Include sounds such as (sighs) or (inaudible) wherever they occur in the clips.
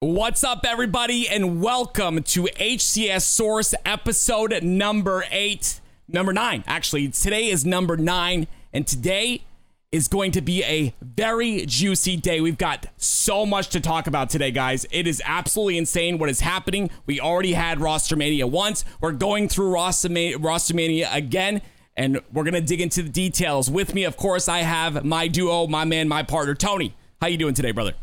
What's up, everybody, and welcome to HCS Source episode number eight, number nine. Actually, today is number nine, and today is going to be a very juicy day. We've got so much to talk about today, guys. It is absolutely insane what is happening. We already had Rostermania once. We're going through Rostermania, Rostermania again, and we're gonna dig into the details. With me, of course, I have my duo, my man, my partner, Tony. How you doing today, brother?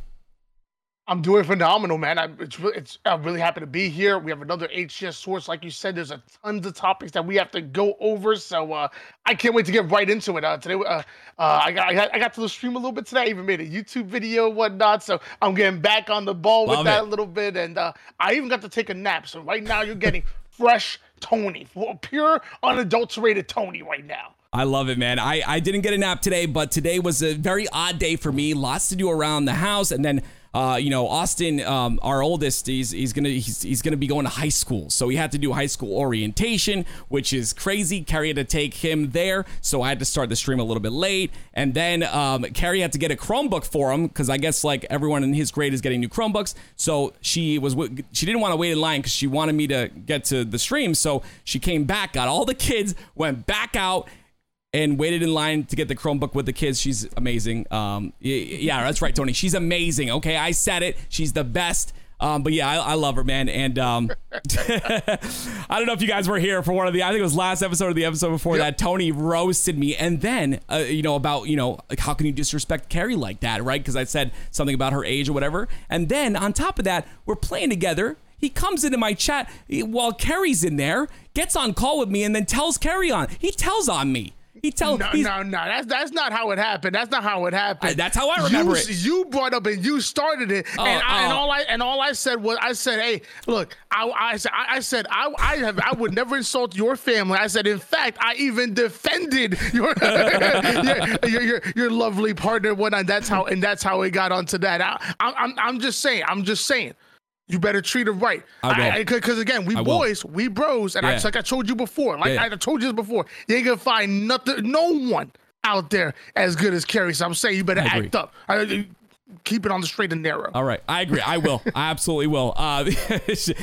I'm doing phenomenal, man. I'm, it's, it's, I'm really happy to be here. We have another HCS source. Like you said, there's a tons of topics that we have to go over. So uh, I can't wait to get right into it. Uh, today, uh, uh, I, got, I, got, I got to the stream a little bit today. I even made a YouTube video and whatnot. So I'm getting back on the ball with that it. a little bit. And uh, I even got to take a nap. So right now, you're getting fresh Tony, pure, unadulterated Tony right now. I love it, man. I, I didn't get a nap today, but today was a very odd day for me. Lots to do around the house, and then uh, you know, Austin, um, our oldest, he's he's gonna he's, he's gonna be going to high school, so he had to do high school orientation, which is crazy. Carrie had to take him there, so I had to start the stream a little bit late, and then um, Carrie had to get a Chromebook for him because I guess like everyone in his grade is getting new Chromebooks, so she was wi- she didn't want to wait in line because she wanted me to get to the stream, so she came back, got all the kids, went back out and waited in line to get the Chromebook with the kids. She's amazing. Um, yeah, that's right, Tony. She's amazing. Okay, I said it. She's the best. Um, but yeah, I, I love her, man. And um, (laughs) I don't know if you guys were here for one of the. I think it was last episode of the episode before that. Tony roasted me, and then uh, you know about you know like how can you disrespect Carrie like that, right? Because I said something about her age or whatever. And then on top of that, we're playing together. He comes into my chat while Carrie's in there, gets on call with me, and then tells Carrie on. He tells on me. He tells. No, no, no. That's that's not how it happened. That's not how it happened. I- that's how I remember you, it. You brought up and you started it, Oh, and, I, and oh. all I and all I said was, I said, hey, look, I I said I, I said I I have I would never insult your family. I said, in fact, I even defended your (laughs) your, your, your your lovely partner. and Whatnot. That's how and that's how it got onto that. I, I'm I'm just saying. I'm just saying. You better treat her right. I will. Because again, we I will. boys, we bros, and I, Yeah. it's like I told you before. Like Yeah. I told you this before. You ain't gonna find nothing, no one out there as good as Carrie. So I'm saying you better I act up. I, keep it on the straight and narrow. All right, I agree. I will. I absolutely will. Uh, (laughs) she,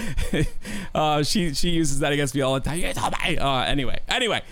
uh, she she uses that against me all the time. You guys (laughs) all right? Uh, anyway, anyway,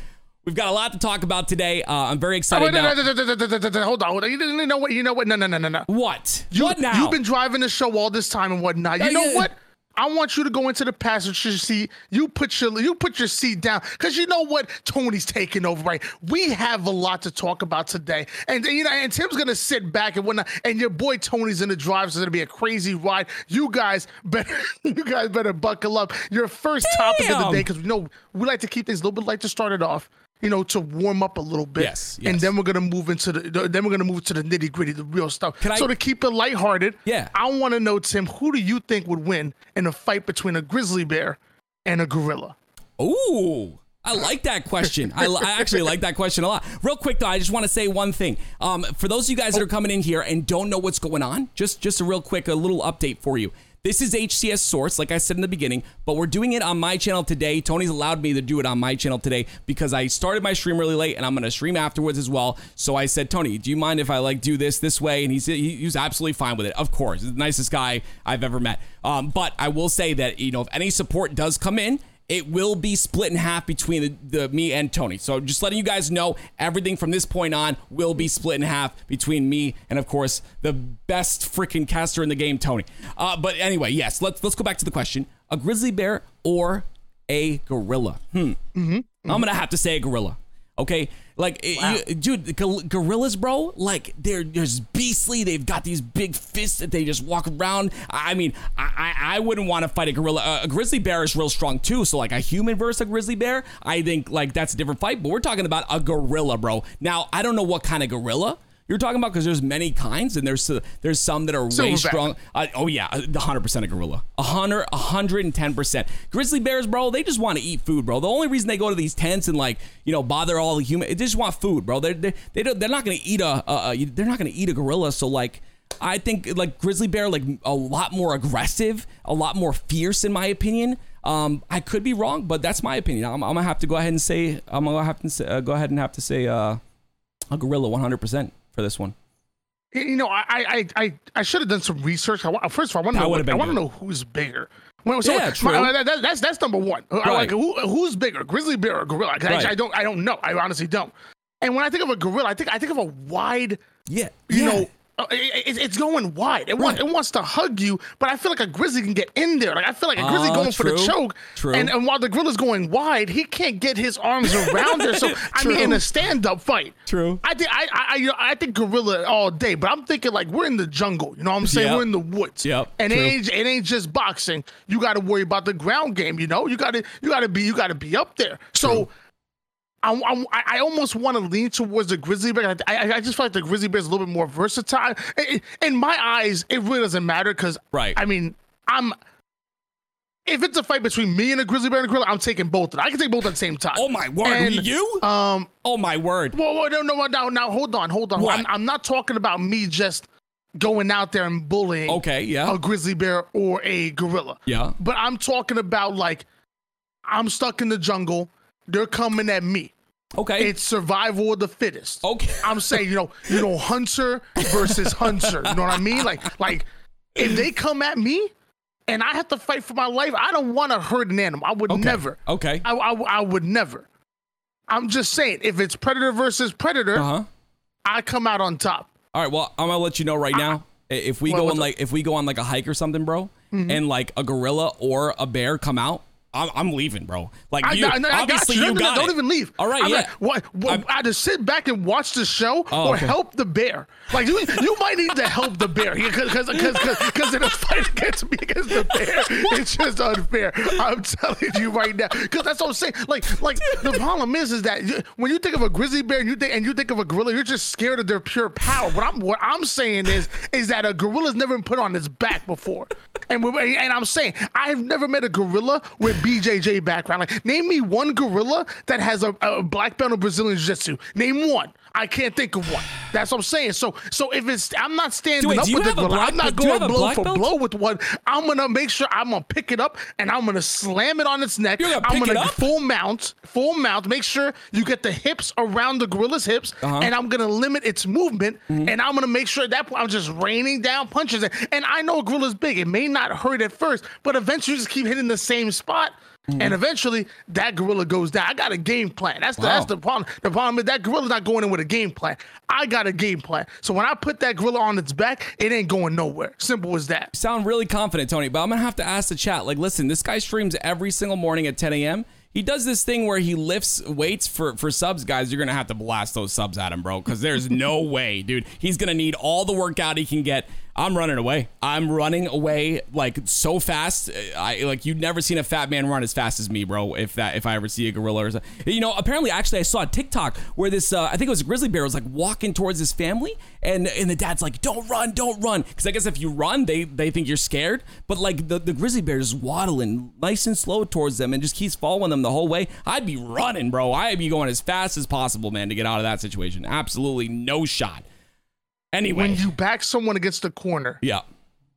we've got a lot to talk about today. Uh, I'm very Oh, excited wait, now. no, no, no, no, no, no, no, Hold on, hold on. You didn't know what? You know what? No, no, no, no, no. What? You, what now? You've been driving the show all this time and whatnot. You Yeah, know yeah. what? I want you to go into the passenger seat. You put your you put your seat down because you know what Tony's taking over. Right? We have a lot to talk about today, and you know, and Tim's gonna sit back and whatnot, and your boy Tony's in the drive. So it's gonna be a crazy ride. You guys better you guys better buckle up. Your first topic of the day because we know we like to keep things a little bit light to start it off. You know, to warm up a little bit. Yes, And then we're gonna move into the then we're gonna move to the nitty gritty, the real stuff. Can I- so to keep it lighthearted, Yeah. I want to know, Tim, who do you think would win in a fight between a grizzly bear and a gorilla? Ooh. I like that question. I, I actually like that question a lot. Real quick though, I just want to say one thing. Um, for those of you guys that are coming in here and don't know what's going on, just just a real quick, a little update for you. This is HCS Source, like I said in the beginning, but we're doing it on my channel today. Tony's allowed me to do it on my channel today because I started my stream really late and I'm gonna stream afterwards as well. So I said, Tony, do you mind if I like do this this way? And he's he, he was absolutely fine with it. Of course, he's the nicest guy I've ever met. Um, but I will say that you know if any support does come in it will be split in half between the, the me and Tony. So just letting you guys know, everything from this point on will be split in half between me and of course the best freaking caster in the game, Tony. Uh, but anyway, yes, let's let's go back to the question: a grizzly bear or a gorilla? Hmm. I'm gonna have to say a gorilla. Okay, like it- you- dude, gor- gorillas, bro. Like they're just beastly. They've got these big fists that they just walk around. I mean, I I, I wouldn't want to fight a gorilla. Uh, a grizzly bear is real strong too. So like a human versus a grizzly bear, I think like that's a different fight. But we're talking about a gorilla, bro. Now I don't know what kind of gorilla. You're talking about because there's many kinds and there's uh, there's some that are way strong. Uh, oh yeah, hundred percent a gorilla, a hundred, a hundred and ten percent. Grizzly bears, bro, they just want to eat food, bro. The only reason they go to these tents and like you know bother all the human, they just want food, bro. They're they they don't, they're not gonna eat a, a they're not gonna eat a gorilla. So like. I think like grizzly bear like a lot more aggressive, a lot more fierce in my opinion. Um, I could be wrong, but that's my opinion. I'm, I'm gonna have to go ahead and say I'm gonna have to say, uh, go ahead and have to say uh, a gorilla 100% for this one. You know, I I I, I should have done some research. I, first of all, I want to know. I want to know who's bigger. So yeah, true. My, that, that's that's number one. Right. Like, who, who's bigger, grizzly bear or gorilla? Right. I, I, don't I don't know. I honestly don't. And when I think of a gorilla, I think I think of a wide, yeah, you yeah. know, it, it's going wide. It, right. wants, it wants to hug you, but I feel like a grizzly can get in there. Like I feel like a grizzly uh, going true. for the choke. True. And, and while the gorilla's going wide, he can't get his arms around there. So (laughs) I mean, in a stand-up fight, true. I think I I I think gorilla all day, but I'm thinking like we're in the jungle. You know what I'm saying? Yep. We're in the woods. Yep. And it ain't, it ain't just boxing. You got to worry about the ground game. You know, you got to you got to be you got to be up there. So. True I, I, I almost want to lean towards the grizzly bear. I, I, just feel like the grizzly bear is a little bit more versatile. In my eyes, it really doesn't matter because, right? I mean, I'm. If it's a fight between me and a grizzly bear and a gorilla, I'm taking both. I can take both at the same time. Oh my word! And, you? Um. Oh my word! Well, well no, no, no, now hold on, hold on. I'm, I'm not talking about me just going out there and bullying. Okay, yeah. A grizzly bear or a gorilla. Yeah. But I'm talking about like, I'm stuck in the jungle. They're coming at me. Okay. It's survival of the fittest. Okay. (laughs) I'm saying, you know, you know, hunter versus hunter. You know what I mean? Like, like if they come at me and I have to fight for my life, I don't want to hurt an animal. I would okay. never. Okay. I, I, I, would never. I'm just saying, if it's predator versus predator, uh-huh. I come out on top. All right. Well, I'm gonna let you know right now. if we go on like if we go on like a hike or something, bro, mm-hmm. and like a gorilla or a bear come out, I'm, I'm leaving, bro. Like you, I, I, obviously you. you got don't it. even leave. All right, I'm yeah. Like, what? what either sit back and watch the show oh, or okay. help the bear. Like you, you might need to help the bear (laughs) because because because in a fight against me against the bear, it's just unfair. I'm telling you right now because that's what I'm saying. Like like the problem is is that when you think of a grizzly bear and you think and you think of a gorilla, you're just scared of their pure power. What I'm what I'm saying is is that a gorilla's never been put on its back before, and and I'm saying I've never met a gorilla with BJJ background. Like, name me one gorilla that has a, a black belt in Brazilian Jiu Jitsu. Name one. I can't think of one. That's what I'm saying. So, so if it's, I'm not standing wait, up with the gorilla. Black, I'm not going blow for belt? blow with one. I'm gonna make sure I'm gonna pick it up and I'm gonna slam it on its neck. Gonna I'm gonna full mount, full mount. Make sure you get the hips around the gorilla's hips, uh-huh. and I'm gonna limit its movement. Mm-hmm. And I'm gonna make sure at that point I'm just raining down punches. And I know a gorilla's big. It may not hurt at first, but eventually you just keep hitting the same spot. Mm-hmm. And eventually that gorilla goes down. I got a game plan. That's the, wow. that's the problem. The problem is that gorilla's not going in with a game plan. I got a game plan. So when I put that gorilla on its back, it ain't going nowhere. Simple as that. sound really confident, Tony, but I'm gonna have to ask the chat. Like, listen, this guy streams every single morning at 10 a.m. He does this thing where he lifts weights for for subs, guys. You're gonna have to blast those subs at him, bro, because there's no (laughs) way, dude. He's gonna need all the workout he can get. I'm running away. I'm running away like so fast. I like you've never seen a fat man run as fast as me, bro. If that if I ever see a gorilla or something. You know, apparently actually I saw a TikTok where this uh, I think it was a grizzly bear was like walking towards his family and and the dad's like, "Don't run, don't run." Cuz I guess if you run, they they think you're scared. But like the the grizzly bear is waddling nice and slow towards them and just keeps following them the whole way. I'd be running, bro. I'd be going as fast as possible, man, to get out of that situation. Absolutely no shot. Anyway, when you back someone against the corner, yeah,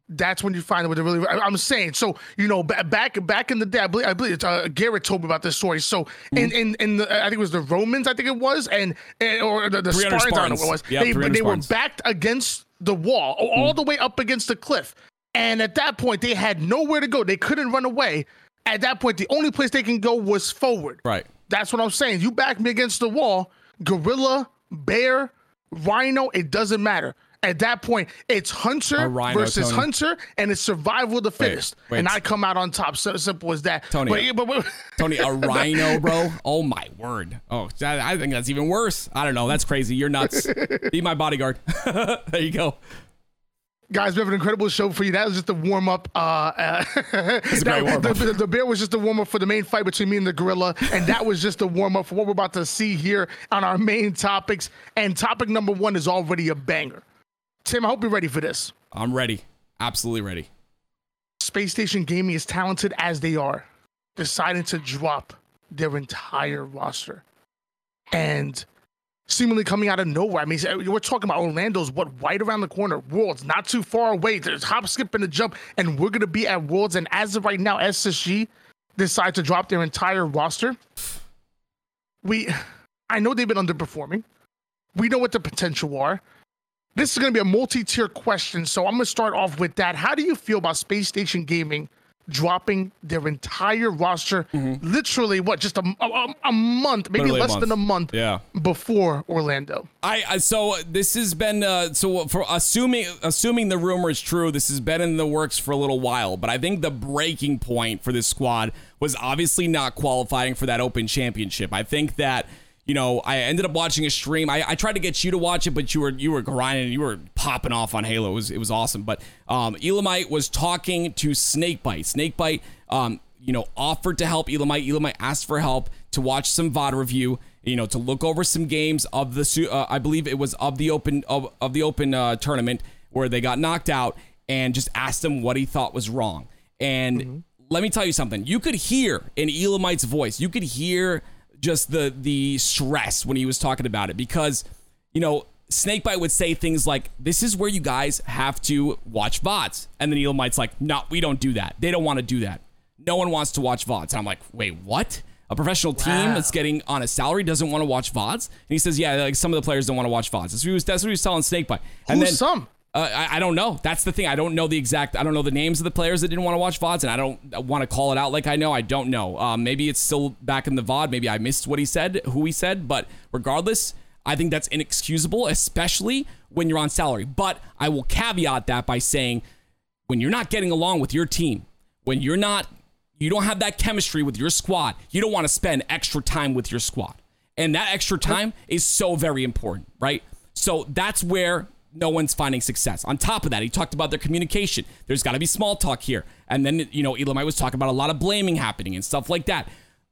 that's when you find out what they're really. I'm saying so. You know, back back in the day, I believe, I believe uh, Garrett told me about this story. So in in in the, I think it was the Romans, I think it was, and, and or the, the Spartans, Spartans, I don't know what it was. They they were backed against the wall, all mm. the way up against the cliff, and at that point they had nowhere to go. They couldn't run away. At that point, the only place they can go was forward. Right. That's what I'm saying. You back me against the wall, gorilla, bear, rhino, it doesn't matter. At that point, it's Hunter rhino, versus Tony. Hunter, and it's survival of the fittest. Wait, wait. And I come out on top. So simple as that. Tony, but, but, (laughs) Tony, a rhino, bro. Oh my word. Oh, I think that's even worse. I don't know. That's crazy. You're nuts. Be my bodyguard. (laughs) there you go. Guys, we have an incredible show for you. That was just (laughs) a warm up. Uh, uh, that, the, the, the, bear was just a warm up for the main fight between me and the gorilla, and that was just a warm up for what we're about to see here on our main topics. And topic number one is already a banger. Tim, I hope you're ready for this. I'm ready. Absolutely ready. Space Station Gaming, is talented as they are, deciding to drop their entire roster. And seemingly coming out of nowhere. I mean, we're talking about Orlando's what right around the corner. Worlds not too far away. There's hop, skip, and a jump, and we're gonna be at Worlds. And as of right now, SSG decide to drop their entire roster. We, (sighs) I know they've been underperforming. We know what the potential are, this is to be a multi-tier question, so I'm to start off with that. How do you feel about Space Station Gaming dropping their entire roster, mm-hmm. literally what just a, a, a month, maybe literally less a month. than a month, yeah. before Orlando. I, I so this has been uh, so for assuming assuming the rumor is true, this has been in the works for a little while. But I think the breaking point for this squad was obviously not qualifying for that Open Championship. I think that you know, I ended up watching a stream. I, I, tried to get you to watch it, but you were you were grinding, you were popping off on Halo. It was it was awesome. But um, Elamite was talking to Snakebite. Snakebite, um, you know, offered to help Elamite. Elamite asked for help to watch some VOD review. You know, to look over some games of the uh, I believe it was of the open of, of the open uh, tournament where they got knocked out, and just asked him what he thought was wrong. And mm-hmm. let me tell you something. You could hear in Elamite's voice. You could hear just the the stress when he was talking about it because you know Snakebite would say things like, "This is where you guys have to watch vods," and then Elamite's like, "No, we don't do that. They don't want to do that. No one wants to watch vods." And I'm like, "Wait, what?" A professional team wow. that's getting on a salary doesn't want to watch vods, and he says, "Yeah, like some of the players don't want to watch vods." That's what he was. What he was telling Snakebite. And Who's then some? Uh, I, I, don't know. That's the thing. I don't know the exact. I don't know the names of the players that didn't want to watch VODs, and I don't want to call it out like I know. I don't know. Um, maybe it's still back in the VOD. Maybe I missed what he said, who he said. But regardless, I think that's inexcusable, especially when you're on salary. But I will caveat that by saying, when you're not getting along with your team, when you're not, you don't have that chemistry with your squad, you don't want to spend extra time with your squad, and that extra time is so very important, right? So that's where no one's finding success. On top of that, he talked about their communication. There's got to be small talk here. And then, you know, Elamite was talking about a lot of blaming happening and stuff like that.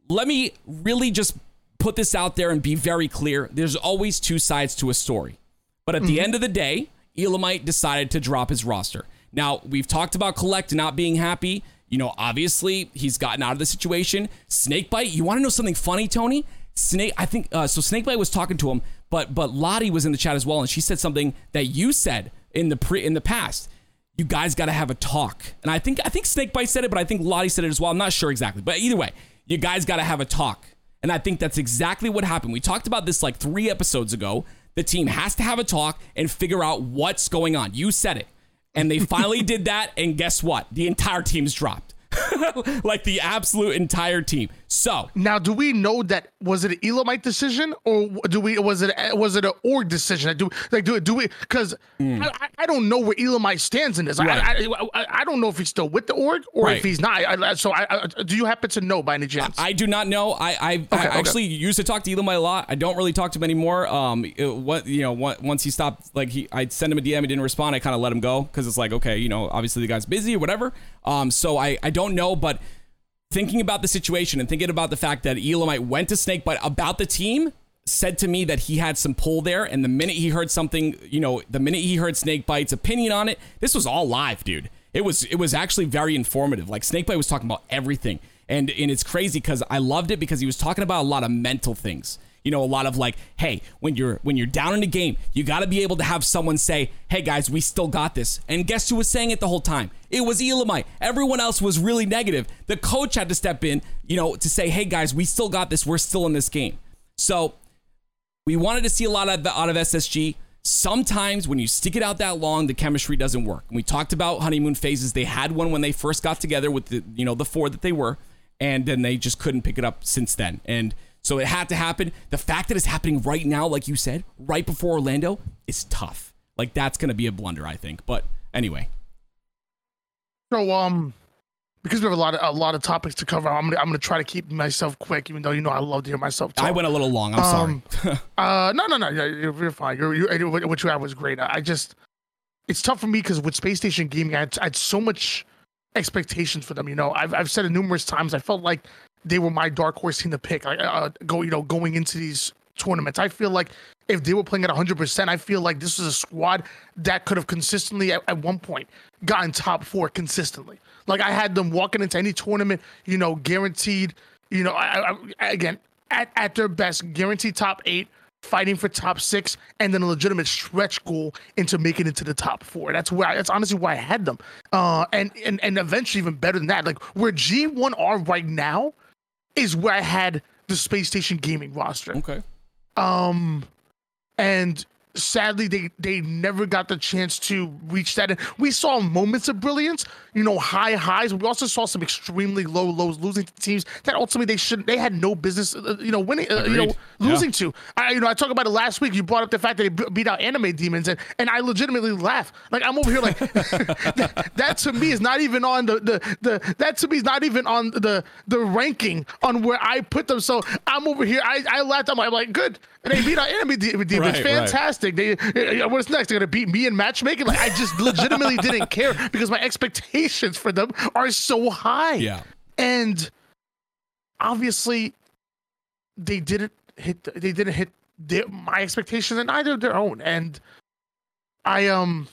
Let me really just put this out there and be very clear. There's always two sides to a story. But at mm-hmm. the end of the day, Elamite decided to drop his roster. Now, we've talked about Collect not being happy. You know, obviously, he's gotten out of the situation. Snakebite, you want to know something funny, Tony? Snake, I think, uh, so Snakebite was talking to him but but Lottie was in the chat as well, and she said something that you said in the pre in the past. You guys got to have a talk, and I think I think Snakebite said it, but I think Lottie said it as well. I'm not sure exactly, but either way, you guys got to have a talk, and I think that's exactly what happened. We talked about this like three episodes ago. The team has to have a talk and figure out what's going on. You said it, and they finally did that. And guess what? The entire team's dropped. (laughs) like the absolute entire team. So now, do we know that was it an Elamite decision or do we was it was it an org decision? Do like do do we because mm. I, I, don't know where Elamite stands in this. Right. I, I, I, don't know if he's still with the org or right. if he's not. I, so I, do you happen to know by any chance? I, do not know. I I, okay, I actually used to talk to Elamite a lot. I don't really talk to him anymore. Um, it, what you know, once he stopped, like he, I sent him a DM, he didn't respond. I kind of let him go because it's like okay, you know, obviously the guy's busy or whatever. Um, so I I don't know, but thinking about the situation and thinking about the fact that Elamite went to Snake, but about the team, said to me that he had some pull there. And the minute he heard something, you know, the minute he heard Snakebite's opinion on it, this was all live, dude. It was it was actually very informative. Like Snakebite was talking about everything. And and it's crazy because I loved it because he was talking about a lot of mental things you know a lot of like hey when you're when you're down in a game you got to be able to have someone say hey guys we still got this. And guess who was saying it the whole time? It was Elamite. Everyone else was really negative. The coach had to step in you know to say hey guys we still got this. We're still in this game. So we wanted to see a lot of out of SSG sometimes when you stick it out that long the chemistry doesn't work. And we talked about honeymoon phases. They had one when they first got together with the you know the four that they were and then they just couldn't pick it up since then. And so it had to happen. The fact that it's happening right now, like you said, right before Orlando, is tough. Like that's going to be a blunder, I think. But anyway. So um, because we have a lot of a lot of topics to cover, I'm gonna I'm gonna try to keep myself quick, even though you know I love to hear myself talk. I went a little long. I'm um, sorry. (laughs) uh, no, no, no, you're, you're fine. You're, you what you had was great. I just, it's tough for me because with Space Station Gaming, I had, I had so much expectations for them. You know, I've I've said it numerous times. I felt like they were my dark horse team to pick. Uh, go, you know, going into these tournaments. I feel like if they were playing at 100%, I feel like this is a squad that could have consistently, at, at one point, gotten top four consistently. Like I had them walking into any tournament, you know, guaranteed, you know, I, I, again, at, at their best, guaranteed top eight, fighting for top six, and then a legitimate stretch goal into making it to the top four. That's where I, that's honestly why I had them. Uh, and and and eventually even better than that. Like where G1 are right now, is where I had the space station gaming roster. Okay. Um, and sadly they they never got the chance to reach that. And we saw moments of brilliance, you know, high highs. We also saw some extremely low lows, losing to teams that ultimately they should they had no business, uh, you know, winning, uh, you know, losing yeah. to. I you know I talked about it last week. You brought up the fact that they beat out anime demons, and and I legitimately laugh. Like I'm over here like (laughs) that, that, to me is not even on the, the the that to me is not even on the the ranking on where I put them. So I'm over here. I I laughed. I'm like, I'm like good. And they beat out enemy demons. Right, Fantastic. Right. They uh, what's next? They're gonna beat me in matchmaking. Like I just (laughs) legitimately didn't care because my expectations for them are so high. Yeah. And obviously, they didn't hit. They didn't hit their, my expectations and either their own. And I um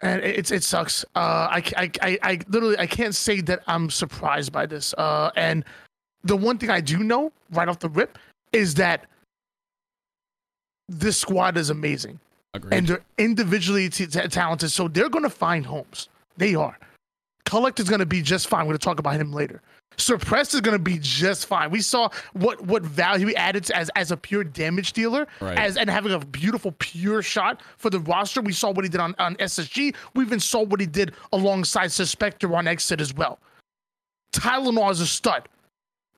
and it's it sucks. Uh, I, I I I literally I can't say that I'm surprised by this. Uh, and the one thing I do know right off the rip is that this squad is amazing, Agreed. and they're individually t- t- talented. So they're going to find homes. They are. Collect is going to be just fine. We're going to talk about him later. Suppress is going to be just fine. We saw what what value he added as as a pure damage dealer, right. as and having a beautiful pure shot for the roster. We saw what he did on, on SSG. We even saw what he did alongside Suspector on Exit as well. Tylenol is a stud.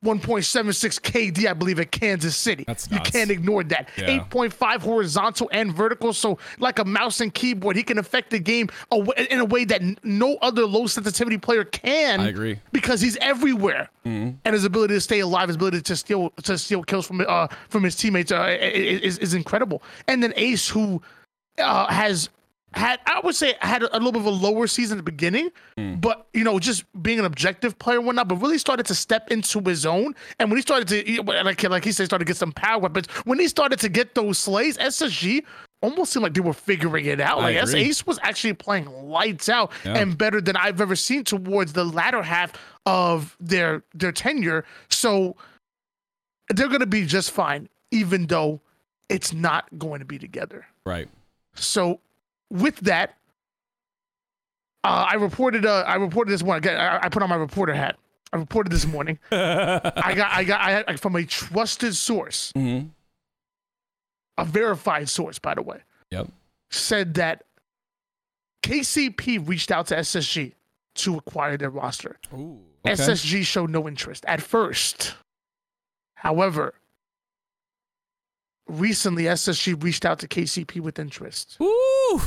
1.76 KD, I believe, at Kansas City. That's you can't ignore that. Yeah. 8.5 horizontal and vertical. So, like a mouse and keyboard, he can affect the game in a way that no other low sensitivity player can. I agree because he's everywhere, mm-hmm. and his ability to stay alive, his ability to steal to steal kills from uh, from his teammates uh, is is incredible. And then Ace, who uh, has had I would say had a, a, little bit of a lower season at the beginning, mm. but you know, just being an objective player and whatnot, but really started to step into his own. And when he started to like like he said, started to get some power weapons. When he started to get those slays, SSG almost seemed like they were figuring it out. I like agree. Ace was actually playing lights out yeah. and better than I've ever seen towards the latter half of their their tenure. So they're gonna be just fine, even though it's not going to be together. Right. So with that, uh, I reported. Uh, I reported this morning. I, I put on my reporter hat. I reported this morning. (laughs) I got. I got. I had from a trusted source, mm-hmm. a verified source, by the way. Yep. Said that KCP reached out to SSG to acquire their roster. Ooh, okay. SSG showed no interest at first. However, recently SSG reached out to KCP with interest. Ooh.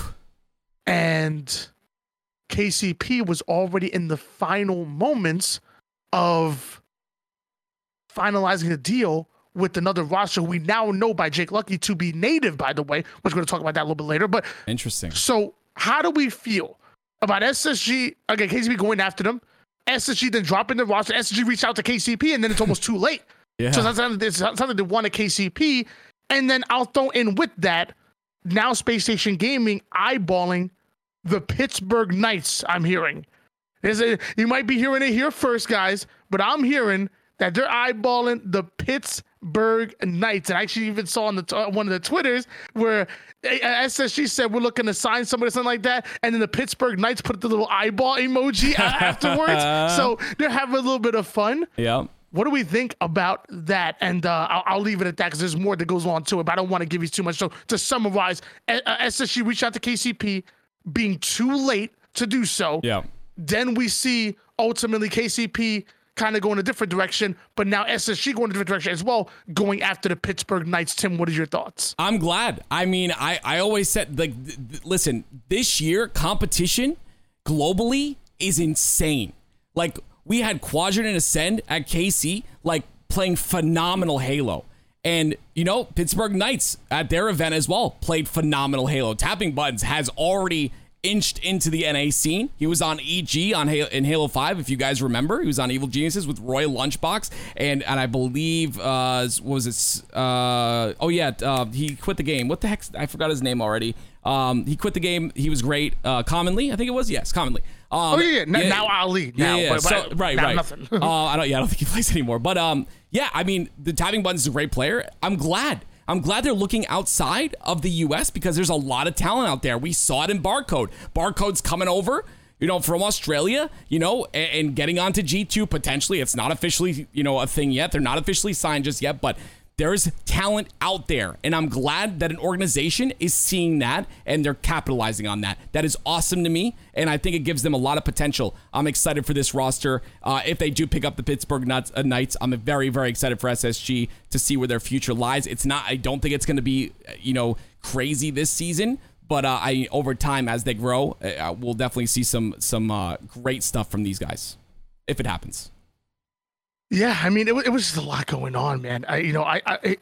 And KCP was already in the final moments of finalizing a deal with another roster we now know by Jake Lucky to be native, by the way. We're going to talk about that a little bit later. But interesting. So, how do we feel about SSG? Again, KCP going after them. SSG then dropping the roster. SSG reached out to KCP, and then it's almost too late. (laughs) Yeah. So that's something they want a KCP. And then I'll throw in with that now Space Station Gaming eyeballing the Pittsburgh Knights. I'm hearing. A, you might be hearing it here first, guys, but I'm hearing that they're eyeballing the Pittsburgh Knights. And I actually even saw on the uh, one of the Twitters where SSG said we're looking to sign somebody or something like that, and then the Pittsburgh Knights put the little eyeball emoji (laughs) afterwards. so they're having a little bit of fun. Yeah. What do we think about that? And uh, I'll, I'll, leave it at that because there's more that goes on to it, but I don't want to give you too much. So to summarize, uh, SSG reached out to KCP, being too late to do so. Yeah. Then we see ultimately KCP kind of going a different direction, but now SSG going a different direction as well, going after the Pittsburgh Knights. Tim, what are your thoughts? I'm glad. I mean, I, I always said, like, th- th- listen, this year competition globally is insane. Like, we had Quadrant and Ascend at KC, like playing phenomenal Halo. And, you know, Pittsburgh Knights at their event as well played phenomenal Halo. Tapping Buttons has already inched into the NA scene. He was on EG on Halo, in Halo 5, if you guys remember. He was on Evil Geniuses with Roy Lunchbox. And and I believe, uh, was it? Uh, oh, yeah, uh, he quit the game. What the heck? I forgot his name already. Um, he quit the game. He was great. Uh, commonly, I think it was. Yes, commonly. Um, oh yeah, yeah. now Ali. Now, yeah, yeah. But, so, right, right. Nothing. uh, (laughs) I don't. Yeah, I don't think he plays anymore. But um, yeah. I mean, the Tapping Buttons is a great player. I'm glad. I'm glad they're looking outside of the U.S. because there's a lot of talent out there. We saw it in Barcode. Barcode's coming over you know, from Australia, you know, and, and, getting onto G2 potentially. It's not officially, you know, a thing yet. They're not officially signed just yet, but there's talent out there, and I'm glad that an organization is seeing that and they're capitalizing on that. That is awesome to me, and I think it gives them a lot of potential. I'm excited for this roster. Uh, if they do pick up the Pittsburgh Nuts, uh, Knights, I'm very, very excited for SSG to see where their future lies. It's not. I don't think it's going to be, uh, you know, crazy this season, but uh, I over time as they grow, uh, we'll definitely see some some uh, great stuff from these guys if it happens. Yeah, I mean, it, it was just a lot going on, man. I, you know, I, I,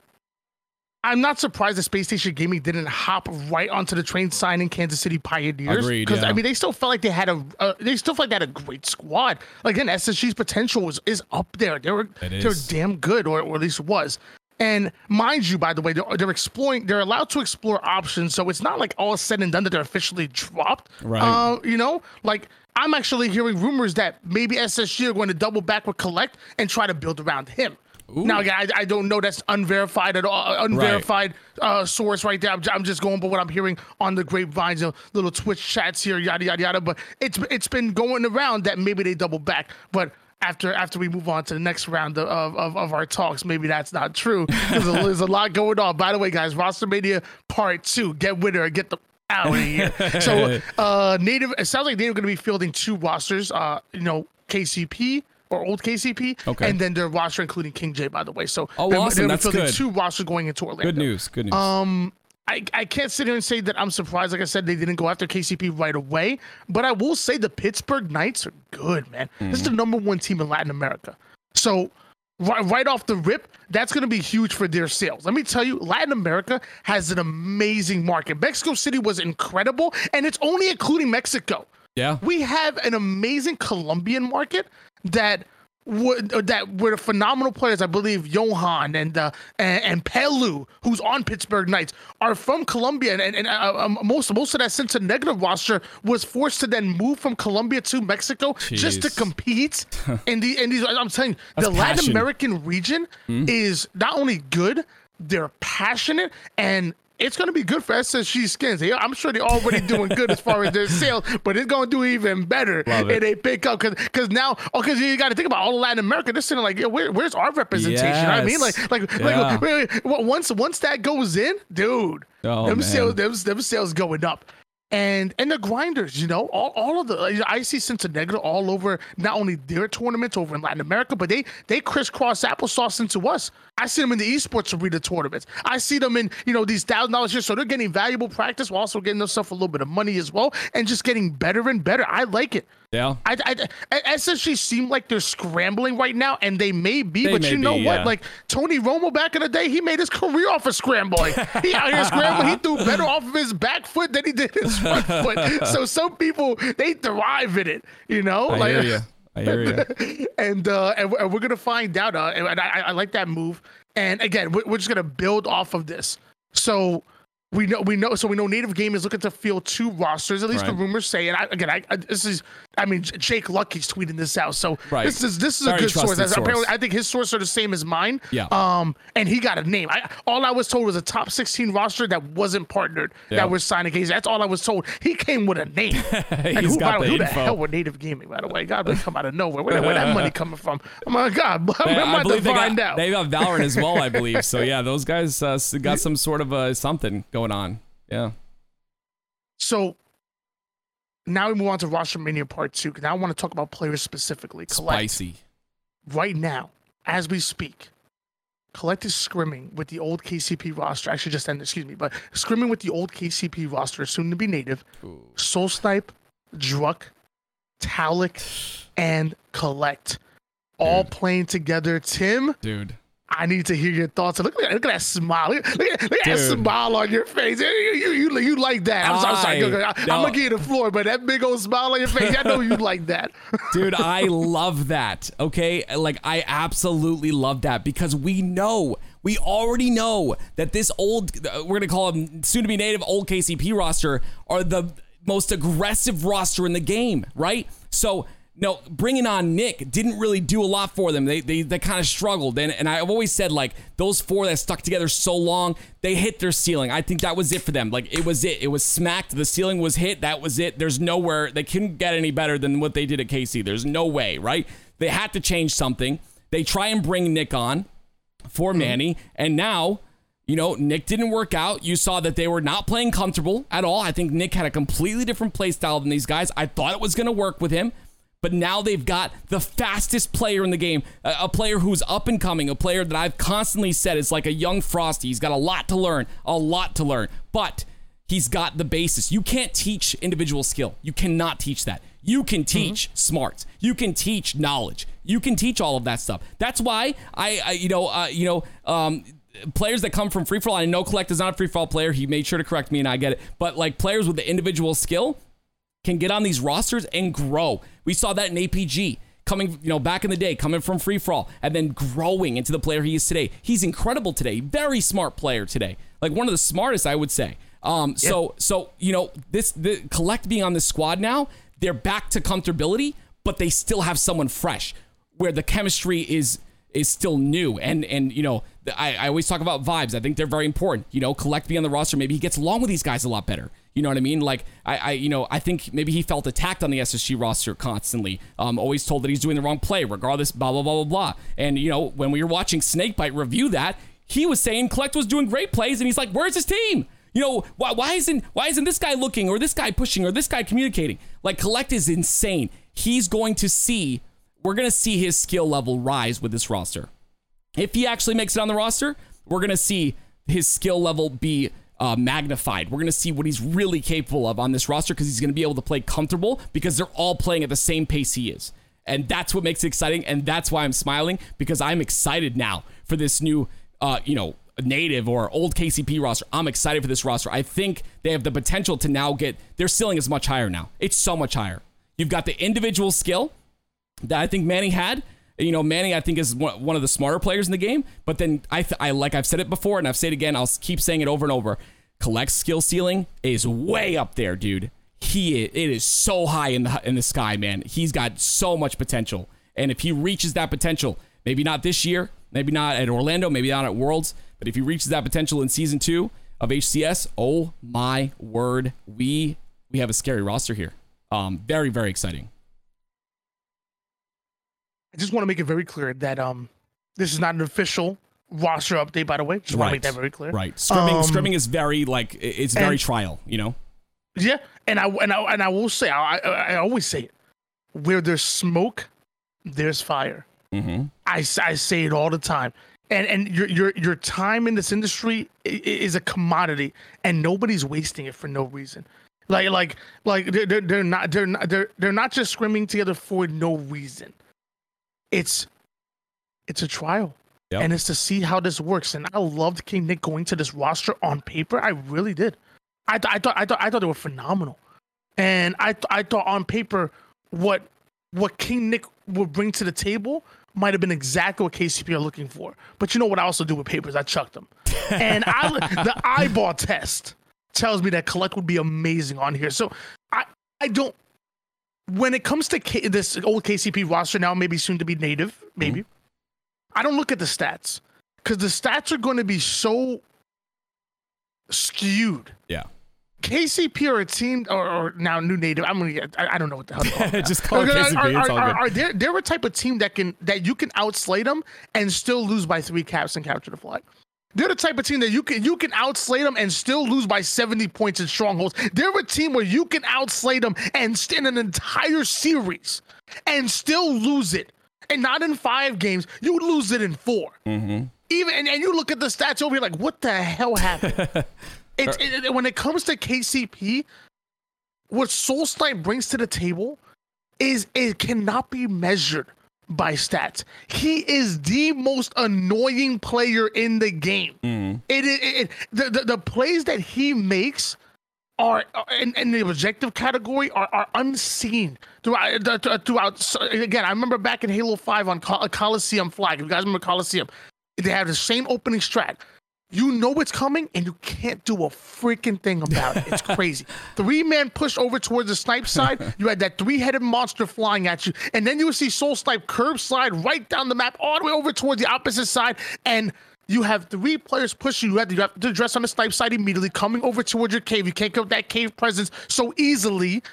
I'm not surprised the Space Station Gaming didn't hop right onto the train sign in Kansas City Pioneers. Because yeah. I mean, they still felt like they had a, uh, they still felt like they had a great squad. Like again, SSG's potential was is up there. They were, they were damn good, or, or at least was. And mind you, by the way, they're, they're, exploring, they're allowed to explore options. So it's not like all said and done that they're officially dropped. Right. Uh, you know, like I'm actually hearing rumors that maybe SSG are going to double back with Collect and try to build around him. Ooh. Now, again, I, I, don't know. That's unverified at all. Uh, unverified right. Uh, source right there. I'm, I'm, just going by what I'm hearing on the grapevines, you know, little Twitch chats here, yada yada yada. But it's it's been going around that maybe they double back. But after after we move on to the next round of, of, of our talks, maybe that's not true. There's a, there's a lot going on. By the way, guys, Roster Mania Part Two. Get winner. Get the out of here. so uh, native. It sounds like they're going to be fielding two rosters. Uh, you know, KCP or old KCP, okay. and then their roster including King J. By the way, so oh, they're, awesome. They're That's fielding good. two rosters going into Orlando. Good news. Good news. Um. I, I can't sit here and say that I'm surprised. Like I said, they didn't go after KCP right away. But I will say the Pittsburgh Knights are good, man. Mm-hmm. This is the number one team in Latin America. So right, right off the rip, that's going to be huge for their sales. Let me tell you, Latin America has an amazing market. Mexico City was incredible, and it's only including Mexico. Yeah. We have an amazing Colombian market that would, uh, that were phenomenal players. I believe Johan and uh, and, and Pelu, who's on Pittsburgh Knights, are from Colombia, and, and uh, um, most most of that Cincinnati negative roster was forced to then move from Colombia to Mexico Jeez. just to compete. (laughs) in the in these, I'm telling you, That's the passion. Latin American region mm-hmm. is not only good, they're passionate and it's going to be good for SSG skins. I'm sure they're already doing good as far as their (laughs) sales, but it's going to do even better if they pick up because because now oh because you got to think about all of Latin America. They're sitting like, yeah, where, where's our representation? Yes. You know I mean, like like yeah. like once once that goes in, dude, oh, them man. sales them, them sales going up and and the grinders, you know, all, all of the I see Cincinnati all over not only their tournaments over in Latin America, but they they crisscross applesauce into us. I see them in the esports arena tournaments. I see them in you know these thousand dollars here, so they're getting valuable practice while also getting themselves a little bit of money as well, and just getting better and better. I like it. Yeah. I, I, I essentially seem like they're scrambling right now, and they may be, they but may you know be, what? Yeah. Like Tony Romo back in the day, he made his career off of scrambling. he out here scrambling. He threw better off of his back foot than he did his (laughs) front foot. So some people they thrive in it, you know. I like, hear you. I hear you. (laughs) and uh, and, we're gonna find out. Uh, and I, I like that move. And again, we're, we're just gonna build off of this. So we know we know so we know native game is looking to field two rosters at least right. the rumors say and I, again I, I, this is i mean jake lucky's tweeting this out so right. this is this is Very a good source. source. apparently i think his sources are the same as mine yeah um and he got a name I, all i was told was a top 16 roster that wasn't partnered yeah. that was signing case that's all i was told he came with a name (laughs) and who, the, who the hell were native gaming by the way god they come out of nowhere where, where that (laughs) money coming from oh my god (laughs) i'm about to find got, out they got valorant as well i believe so yeah those guys uh, got some sort of uh, something going on. Yeah. So now we move on to roster mania part two. Now I want to talk about players specifically. Collect, Spicy. Right now, as we speak, Collect is scrimming with the old KCP roster. Actually, just ended, excuse me, but scrimming with the old KCP roster, soon to be native. Ooh. Soul Snipe, Druck, Talik, and Collect. All Dude. playing together. Tim. Dude. I need to hear your thoughts. Look, at, look at that smile. Look, look, at, look at that smile on your face. You, you, you, you like that. I'm, I, am sorry. I, am going to give you the floor, but that big old smile on your face, I know you (laughs) like that. Dude, (laughs) I love that. Okay. Like, I absolutely love that because we know, we already know that this old, we're going to call them soon to be native old KCP roster are the most aggressive roster in the game, right? So, no, bringing on Nick didn't really do a lot for them. They they, they kind of struggled, and and I've always said like those four that stuck together so long, they hit their ceiling. I think that was it for them. Like it was it. It was smacked. The ceiling was hit. That was it. There's nowhere they couldn't get any better than what they did at KC. There's no way, right? They had to change something. They try and bring Nick on. for Mm-hmm. Manny. And now, you know, Nick didn't work out. You saw that they were not playing comfortable at all. I think Nick had a completely different play style than these guys. I thought it was going to work with him. But now they've got the fastest player in the game, a, a player who's up and coming, a player that I've constantly said is like a young Frosty. He's got a lot to learn, a lot to learn. But he's got the basis. You can't teach individual skill. You cannot teach that. You can teach smarts. You can teach knowledge. You can teach all of that stuff. That's why I, I you know, uh, you know, um, players that come from free for all. I know Collect is not a free for all player. He made sure to correct me, and I get it. But like players with the individual skill can get on these rosters and grow. We saw that in APG coming, you know, back in the day, coming from free for all and then growing into the player he is today. He's incredible today. Very smart player today. Like one of the smartest, I would say. Um, so so you know this the collect being on this squad now, they're back to comfortability, but they still have someone fresh where the chemistry is is still new and and you know I, I always talk about vibes i think they're very important you know collect being on the roster maybe he gets along with these guys a lot better you know what i mean? Like i, I you know i think maybe he felt attacked on the ssg roster constantly. Um always told that he's doing the wrong play regardless blah blah blah blah blah. And you know when we were watching snakebite review that he was saying collect was doing great plays and he's like where's his team? You know why, why isn't why isn't this guy looking or this guy pushing or this guy communicating? Like collect is insane. He's going to see we're going to see his skill level rise with this roster. If he actually makes it on the roster, we're going to see his skill level be uh, magnified. We're going to see what he's really capable of on this roster because he's going to be able to play comfortable because they're all playing at the same pace he is. And that's what makes it exciting. And that's why I'm smiling because I'm excited now for this new, uh, you know, native or old KCP roster. I'm excited for this roster. I think they have the potential to now get their ceiling is much higher now. It's so much higher. You've got the individual skill that I think Manny had. You know, Manny I think is one one of the smarter players in the game. But then I, th- I like I've said it before and I've said it again. I'll keep saying it over and over. Collect skill ceiling is way up there, dude. He it is so high in the in the sky, man. He's got so much potential, and if he reaches that potential, maybe not this year, maybe not at Orlando, maybe not at Worlds, but if he reaches that potential in season two of HCS, oh my word, we we have a scary roster here. Um, very very exciting. I just want to make it very clear that um, this is not an official roster update. By the way, just want to make that very clear. Right. Scrimming, Um, scrimming is very like it's very and- trial. You know. Yeah, and I and I and I will say I I, I always say it. Where there's smoke, there's fire. Mm-hmm. I, I say it all the time. And and your your your time in this industry is a commodity, and nobody's wasting it for no reason. Like like like they're they're, they're not they're not they're they're not just scrimming together for no reason. It's it's a trial. Yep. And it's to see how this works. And I loved King Nick going to this roster on paper. I really did. I, th- I thought I thought I thought they were phenomenal. And I th- I thought on paper what what King Nick would bring to the table might have been exactly what KCP are looking for. But you know what I also do with papers? I chuck them. (laughs) And I, the eyeball test tells me that Collect would be amazing on here. So I I don't when it comes to K, this old KCP roster now, maybe soon to be native, maybe. I don't look at the stats because the stats are going to be so skewed. Yeah. KCP or a team, or, or now new native. I'm gonna get. I, I don't know what the hell. (laughs) Just call it KCP. Are, it's are, all are, good. are they, they're a type of team that can that you can outslay them and still lose by three caps and capture the flag. They're the type of team that you can you can outslay them and still lose by 70 points in strongholds. They're a team where you can outslay them and stand an entire series and still lose it. And not in five games, you lose it in 4 Mm-hmm. Even and, and you look at the stats over here, like, what the hell happened? (laughs) it's it, it- when it comes to KCP, what Soul brings to the table is it cannot be measured by stats. He is the most annoying player in the game. Mm-hmm. It, it, it the, the the plays that he makes are are- in, in the objective category are, are unseen throughout throughout. so, Again, I remember back in Halo Five on Col- Coliseum Flag. If you guys remember Coliseum, they have the same opening strat. You know it's coming, and you can't do a freaking thing about it. It's (laughs) crazy. Three man push over towards the snipe side. You had that three headed monster flying at you, and then you would see Soul Snipe curb slide right down the map, all the way over towards the opposite side, and you have three players pushing you. You have to, you have to dress on the snipe side immediately, coming over towards your cave. You can't get that cave presence so easily.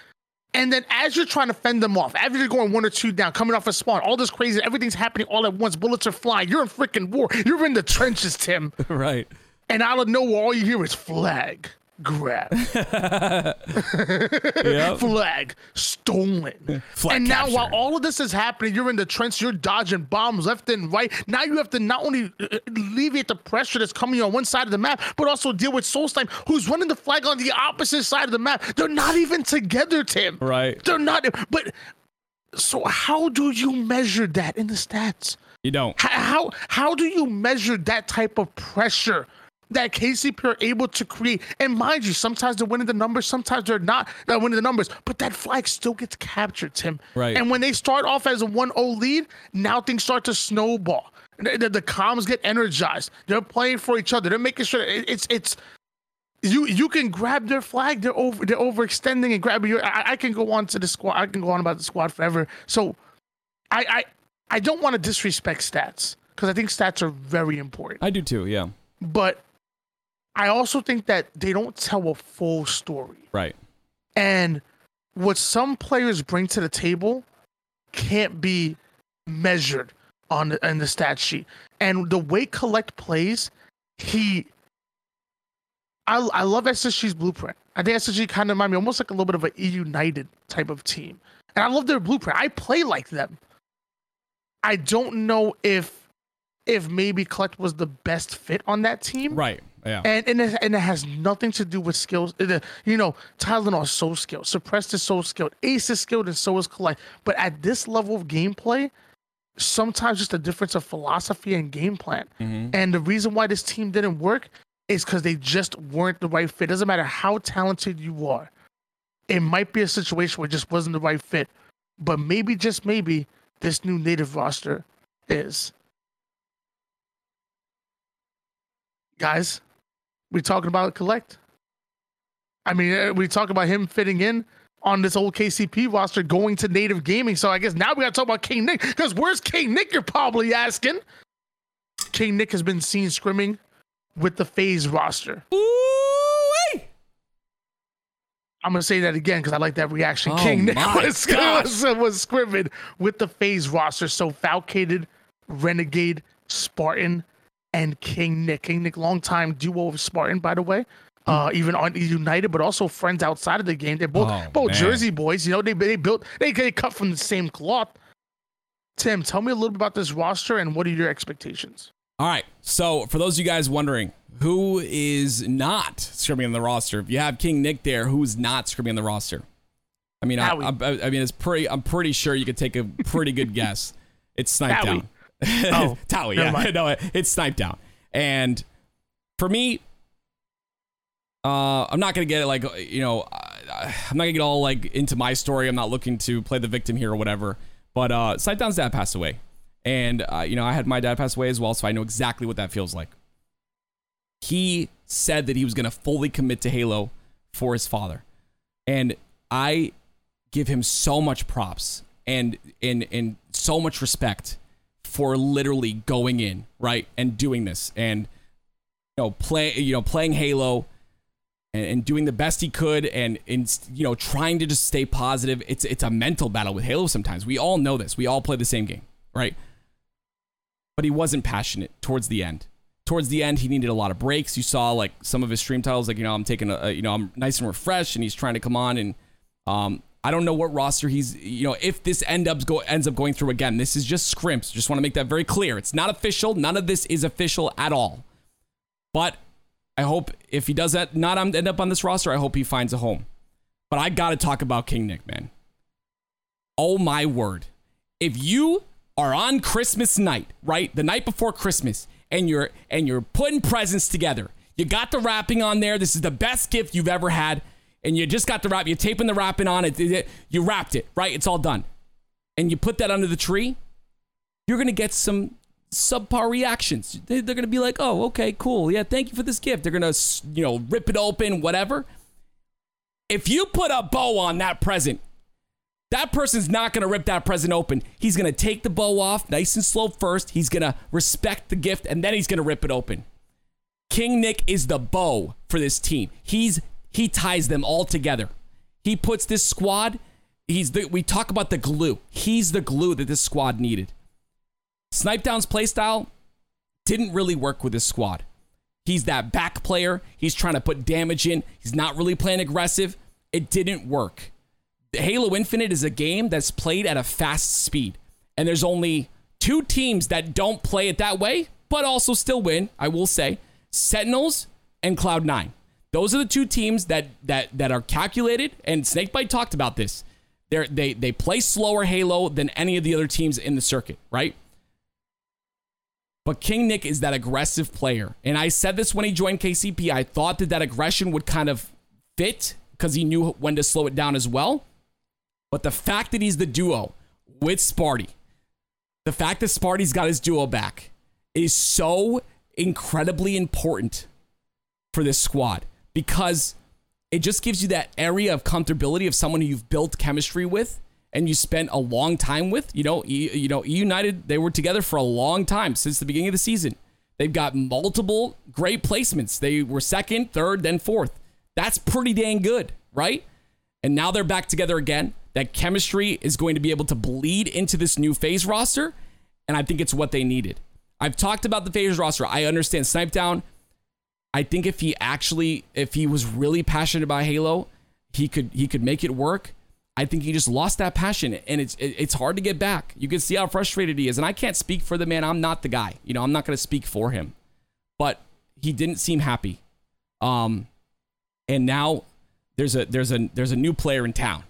And then as you're trying to fend them off, as you're going one or two down, coming off a spawn, all this crazy, everything's happening all at once. Bullets are flying. You're in freaking war. You're in the trenches, Tim. (laughs) right. And out of nowhere, all you hear is flag grab. (laughs) Yep. flag stolen. Flag and now, while all of this is happening, you're in the trench, you're dodging bombs left and right. Now you have to not only uh, alleviate the pressure that's coming on one side of the map, but also deal with Soul Snipe, who's running the flag on the opposite side of the map. They're not even together, Tim. Right. They're not. But so, how do you measure that in the stats? You don't. H- How how do you measure that type of pressure that KCP are able to create? And mind you, sometimes they're winning the numbers, sometimes they're not they're winning the numbers, but that flag still gets captured, Tim. Right. And when they start off as a 1-0 lead, now things start to snowball. The, the, the comms get energized. They're playing for each other. They're making sure it- it's it's you you can grab their flag. They're over they're overextending and grabbing your. I, I can go on to the squad. I can go on about the squad forever. So, I I I don't want to disrespect stats because I think stats are very important. I do too. Yeah. But I also think that they don't tell a full story. Right. And what some players bring to the table can't be measured on the, on the stat sheet. And the way Kuhlect plays, he. I, I love SSG's blueprint. I think SSG kind of remind me almost like a little bit of a E United type of team. And I love their blueprint. I play like them. I don't know if if maybe Kuhlect was the best fit on that team Right. Yeah. and and it, and it has nothing to do with skills. Uh, You know, Tylenol is so skilled, Suppressed is so skilled, Ace is skilled, and so is Kuhlect. But at this level of gameplay, sometimes just a difference of philosophy and game plan. Mhm. And the reason why this team didn't work is because they just weren't the right fit. Doesn't matter how talented you are, it might be a situation where it just wasn't the right fit. But maybe, just maybe, this new native roster is. Guys, we talking about Kuhlect. I mean, uh, we talk about him fitting in on this old KCP roster, going to native gaming. So I guess now we got to talk about King Nick because where's King Nick? You're probably asking. King Nick has been seen scrimming with the FaZe roster. Ooh-wee. I'm gonna say that again because I like that reaction. Oh King Nick (laughs) was, (laughs) was, was scrimming with the FaZe roster. So Falcated, Renegade, Spartan, and King Nick. King Nick, longtime duo of Spartan, by the way. Uh, even on United, but also friends outside of the game. They're both Oh, both man. Jersey boys. You know, they they built they cut from the same cloth. Tim, tell me a little bit about this roster and what are your expectations? All right. So for those of you guys wondering, who is not scrimming on the roster? If you have King Nick there, who's not scrimming on the roster? I mean, I, I, I mean, it's pretty. I'm pretty sure you could take a pretty good (laughs) guess. It's Snipe Howie. Down. Oh, (laughs) never yeah, mind. (laughs) no, it's Snipedown. And for me, uh, I'm not gonna get it like you know, I, I'm not gonna get all like into my story. I'm not looking to play the victim here or whatever. But uh, Snipedown's dad passed away, and uh, you know, I had my dad pass away as well, so I know exactly what that feels like. He said that he was gonna fully commit to Halo for his father, and I give him so much props and and and so much respect for literally going in right and doing this and you know play you know playing Halo and, and doing the best he could and and you know trying to just stay positive. It's it's a mental battle with Halo sometimes. We all know this. We all play the same game, right? But he wasn't passionate towards the end. Towards the end, he needed a lot of breaks. You saw like some of his stream titles, like you know, I'm taking a, a you know, I'm nice and refreshed, and he's trying to come on and um, I don't know what roster he's, you know, if this end up go, ends up going through again. This is just scrimps. Just want to make that very clear. It's not official. None of this is official at all. But I hope if he does that, not end up on this roster, I hope he finds a home. But I got to talk about King Nick, man. Oh my word. If you are on Christmas night, right? The night before Christmas, and you're and you're putting presents together. You got the wrapping on there. This is the best gift you've ever had. And you just got the wrap. You're taping the wrapping on it. it- You wrapped it, right? It's all done. And you put that under the tree. You're gonna get some subpar reactions. They- They're gonna be like, "Oh, okay, cool. Yeah, thank you for this gift." They're gonna, you know, rip it open, whatever. If you put a bow on that present, that person's not going to rip that present open. He's going to take the bow off nice and slow first. He's going to respect the gift and then he's going to rip it open. King Nick is the bow for this team. He's he ties them all together. He puts this squad he's the we talk about the glue. He's the glue that this squad needed. Snipedown's playstyle didn't really work with this squad. He's that back player. He's trying to put damage in. He's not really playing aggressive. It didn't work. Halo Infinite is a game that's played at a fast speed. And there's only two teams that don't play it that way, but also still win, I will say. Sentinels and Cloud9. Those are the two teams that that that are calculated, and Snakebite talked about this. They're, they they play slower Halo than any of the other teams in the circuit, right? But King Nick is that aggressive player, and I said this when he joined KCP. I thought that that aggression would kind of fit because he knew when to slow it down as well. But the fact that he's the duo with Sparty, the fact that Sparty's got his duo back, is so incredibly important for this squad because it just gives you that area of comfortability of someone who you've built chemistry with and you spent a long time with. You know, e, you know, United they were together for a long time since the beginning of the season. They've got multiple great placements. They were second, third, then fourth. That's pretty dang good, right? And now they're back together again. That chemistry is going to be able to bleed into this new FaZe roster, and I think it's what they needed. I've talked about the FaZe roster. I understand Snipedown. I think if he actually, if he was really passionate about Halo, he could he could make it work. I think he just lost that passion, and it's it's hard to get back. You can see how frustrated he is, and I can't speak for the man. I'm not the guy. You know, I'm not going to speak for him, but he didn't seem happy. Um, and now there's a there's a there's a new player in town,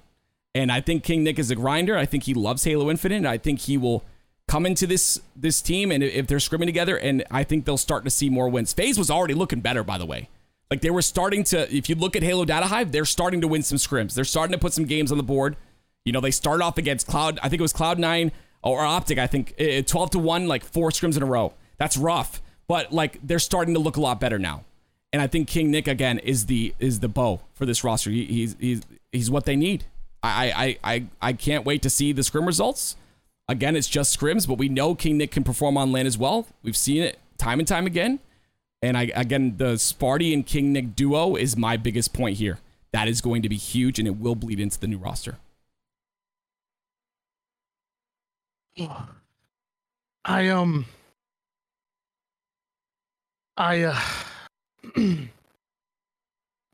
and I think King Nick is a grinder. I think he loves Halo Infinite. I think he will come into this this team, and if they're scrimming together, and I think they'll start to see more wins. FaZe was already looking better, by the way. Like they were starting to, if you look at Halo Data Hive, they're starting to win some scrims. They're starting to put some games on the board. You know, they start off against Cloud, I think it was Cloud9 or Optic, I think, eh, eh, 12 to 1, like four scrims in a row. That's rough. But like they're starting to look a lot better now. And I think King Nick again is the is the bow for this roster. He, he's he's he's what they need. I I I I can't wait to see the scrim results. Again, it's just scrims, but we know King Nick can perform on land as well. We've seen it time and time again. And I again, the Sparty and King Nick duo is my biggest point here. That is going to be huge, and it will bleed into the new roster. I um, I uh, (clears throat)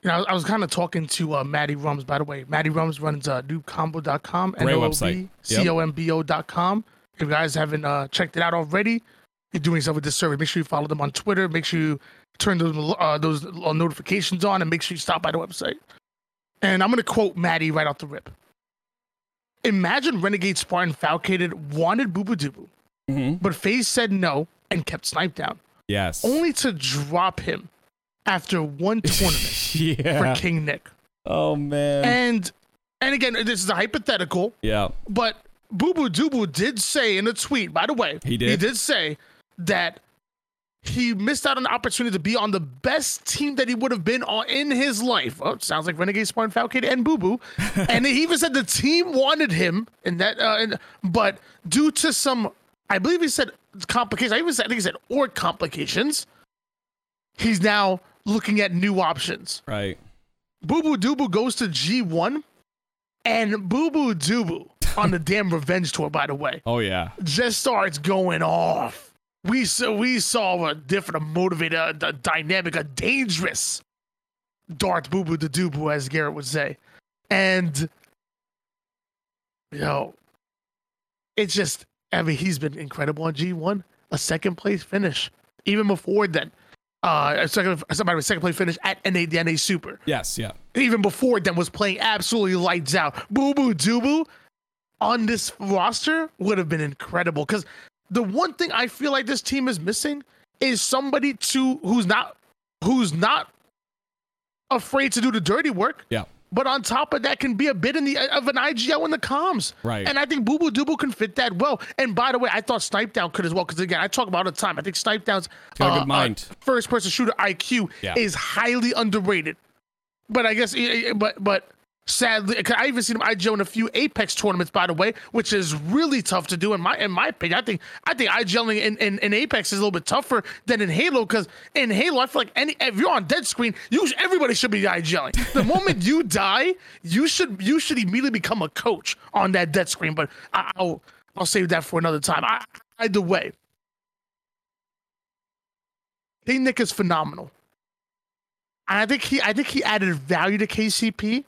you know, I was kind of talking to uh, Maddie Rums, by the way. Maddie Rums runs uh, noobcombo.com, Great website. C-O-M-B-O.com. If you guys haven't uh, checked it out already, you're doing yourself a disservice. Make sure you follow them on Twitter. Make sure you turn those uh, those uh, notifications on, and make sure you stop by the website. And I'm gonna quote Maddie right off the rip. Imagine Renegade Spartan Falcated wanted Bubu Mm-hmm. but FaZe said no and kept Snipedown, Yes. only to drop him after one (laughs) tournament yeah. for King Nick. Oh man. And and again, this is a hypothetical, yeah. but Bubu Dubu did say in a tweet, by the way, He did? He did say that he missed out on the opportunity to be on the best team that he would have been on in his life. Oh, sounds like Renegade Spartan Falcon and Bubu. (laughs) and he even said the team wanted him, and that, uh, and, but due to some, I believe he said complications. I even said, I think he said or complications. He's now looking at new options. Right. Bubu Dubu goes to G1, and Bubu Dubu on the (laughs) damn revenge tour, by the way, Oh yeah. just starts going off. We saw we saw a different, a motivated, a, a dynamic, a dangerous Darth Boo Boo the Doo Boo, as Garrett would say, and you know, it's just. I mean, he's been incredible on G1, a second place finish, even before then. Uh, second, somebody second place finish at NA, the NA Super Yes. Yeah. even before then was playing absolutely lights out. Bubu Dubu on this roster would have been incredible. Because the one thing I feel like this team is missing is somebody to who's not who's not afraid to do the dirty work. Yeah. But on top of that, can be a bit in the of an IGL in the comms. Right. And I think Boo Boo Doo can fit that well. And by the way, I thought Snipedown could as well. Because again, I talk about it all the time. I think Snipedown's good mind. first person shooter IQ Yeah. is highly underrated. But I guess, eh, eh, but but Sadly, I even seen him IGL in a few Apex tournaments, by the way, which is really tough to do in my in my opinion. I think I think IGLing in, in, in Apex is a little bit tougher than in Halo because in Halo, I feel like any if you're on dead screen, you everybody should be IGLing. The (laughs) moment you die, you should you should immediately become a coach on that dead screen. But I, will I'll save that for another time. I, either way, King Nick is phenomenal. And I think he I think he added value to KCP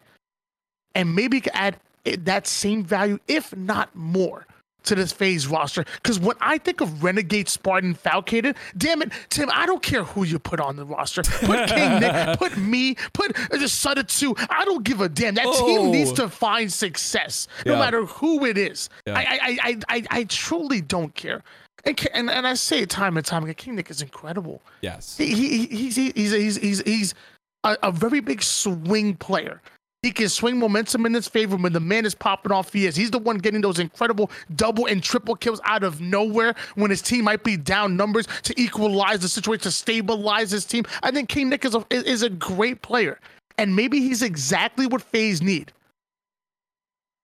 and maybe could add that same value, if not more, to this FaZe roster. Because when I think of Renegade, Spartan, Falcated, damn it, Tim, I don't care who you put on the roster. Put King Nick, (laughs) put me, put uh, the Sutter 2. I don't give a damn. That oh. team needs to find success, yeah. no matter who it is. Yeah. I, I, I, I, I truly don't care. And, and, and I say it time and time again, King Nick is incredible. Yes. He, he, he's, he's, he's, he's, he's a, a very big swing player. He can swing momentum in his favor when the man is popping off. He is. He's the one getting those incredible double and triple kills out of nowhere when his team might be down numbers to equalize the situation, to stabilize his team. I think King Nick is a, is a great player. And maybe he's exactly what FaZe need.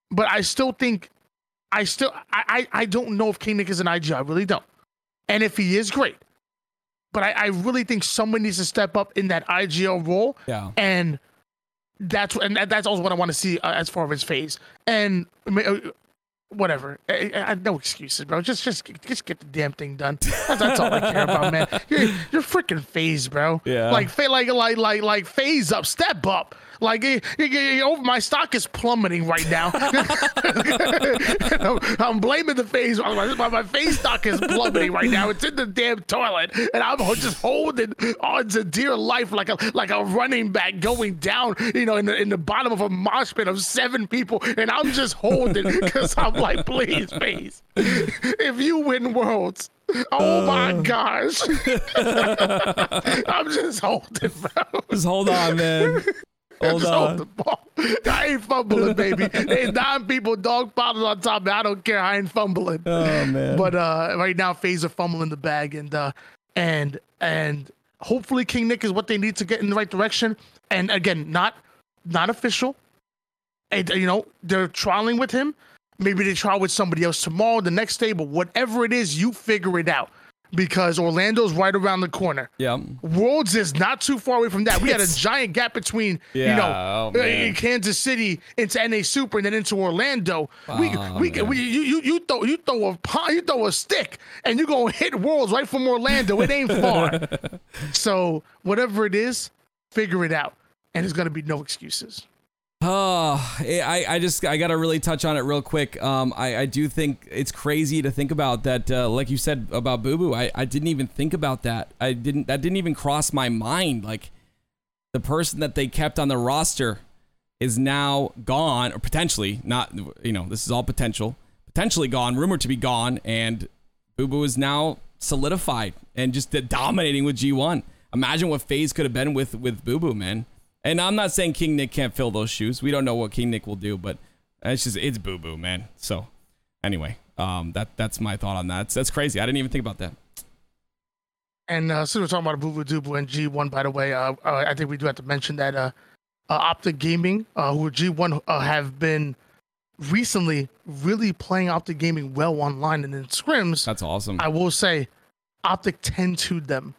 But I still think, I still, I, I, I don't know if King Nick is an IG. I really don't. And if he is, great. But I, I really think someone needs to step up in that IGL role. Yeah. And – that's and that's also what I want to see uh, as far as FaZe and uh, whatever. I, I, no excuses, bro. Just just just get the damn thing done. That's, that's all I care about, man. (laughs) You're, you're freaking FaZe, bro. Yeah. Like like like like like FaZe up, step up. Like over my stock is plummeting right now. (laughs) I'm, blaming the face. My, my FaZe stock is plummeting right now. It's in the damn toilet, and I'm just holding on to dear life like a like a running back going down. You know, in the in the bottom of a mosh pit of seven people, and I'm just holding (laughs) because I'm like, please, FaZe, if you win worlds. Oh my uh. gosh. (laughs) I'm just holding, bro. Just hold on, man. Hold on. the ball. (laughs) I ain't fumbling, baby. There's (laughs) nine people, dog bottles on top. I don't care. I ain't fumbling. Oh man. But uh, right now, FaZe are fumbling the bag, and uh, and and hopefully King Nick is what they need to get in the right direction. And again, not not official. And you know they're trialing with him. Maybe they try with somebody else tomorrow, the next day. But whatever it is, you figure it out because Orlando's right around the corner. Yeah. Worlds is not too far away from that. We had a giant gap between, yeah, you know, oh, uh, Kansas City into NA Super and then into Orlando. Oh, we, we, we, you, you, you throw, you throw a, you throw a stick and you're gonna hit Worlds right from Orlando. It ain't far. (laughs) so whatever it is, figure it out, and there's gonna be no excuses. Oh, I, I just I gotta really touch on it real quick. Um, I, I do think it's crazy to think about that. Uh, like you said about Bubu, I, I didn't even think about that. I didn't that didn't even cross my mind. Like the person that they kept on the roster is now gone, or potentially not. You know, this is all potential, potentially gone, rumored to be gone, and Bubu is now solidified and just dominating with G1. Imagine what FaZe could have been with with Bubu, man. And I'm not saying King Nick can't fill those shoes. We don't know what King Nick will do, but it's just it's Bubu, man. So anyway, um, that that's my thought on that. That's, that's crazy. I didn't even think about that. And uh, since we're talking about Bubu Dubu and G1, by the way, uh, uh, I think we do have to mention that uh, uh, Optic Gaming, uh, who G1 uh, have been recently really playing Optic Gaming well online and in scrims. That's awesome. I will say, Optic 10 to them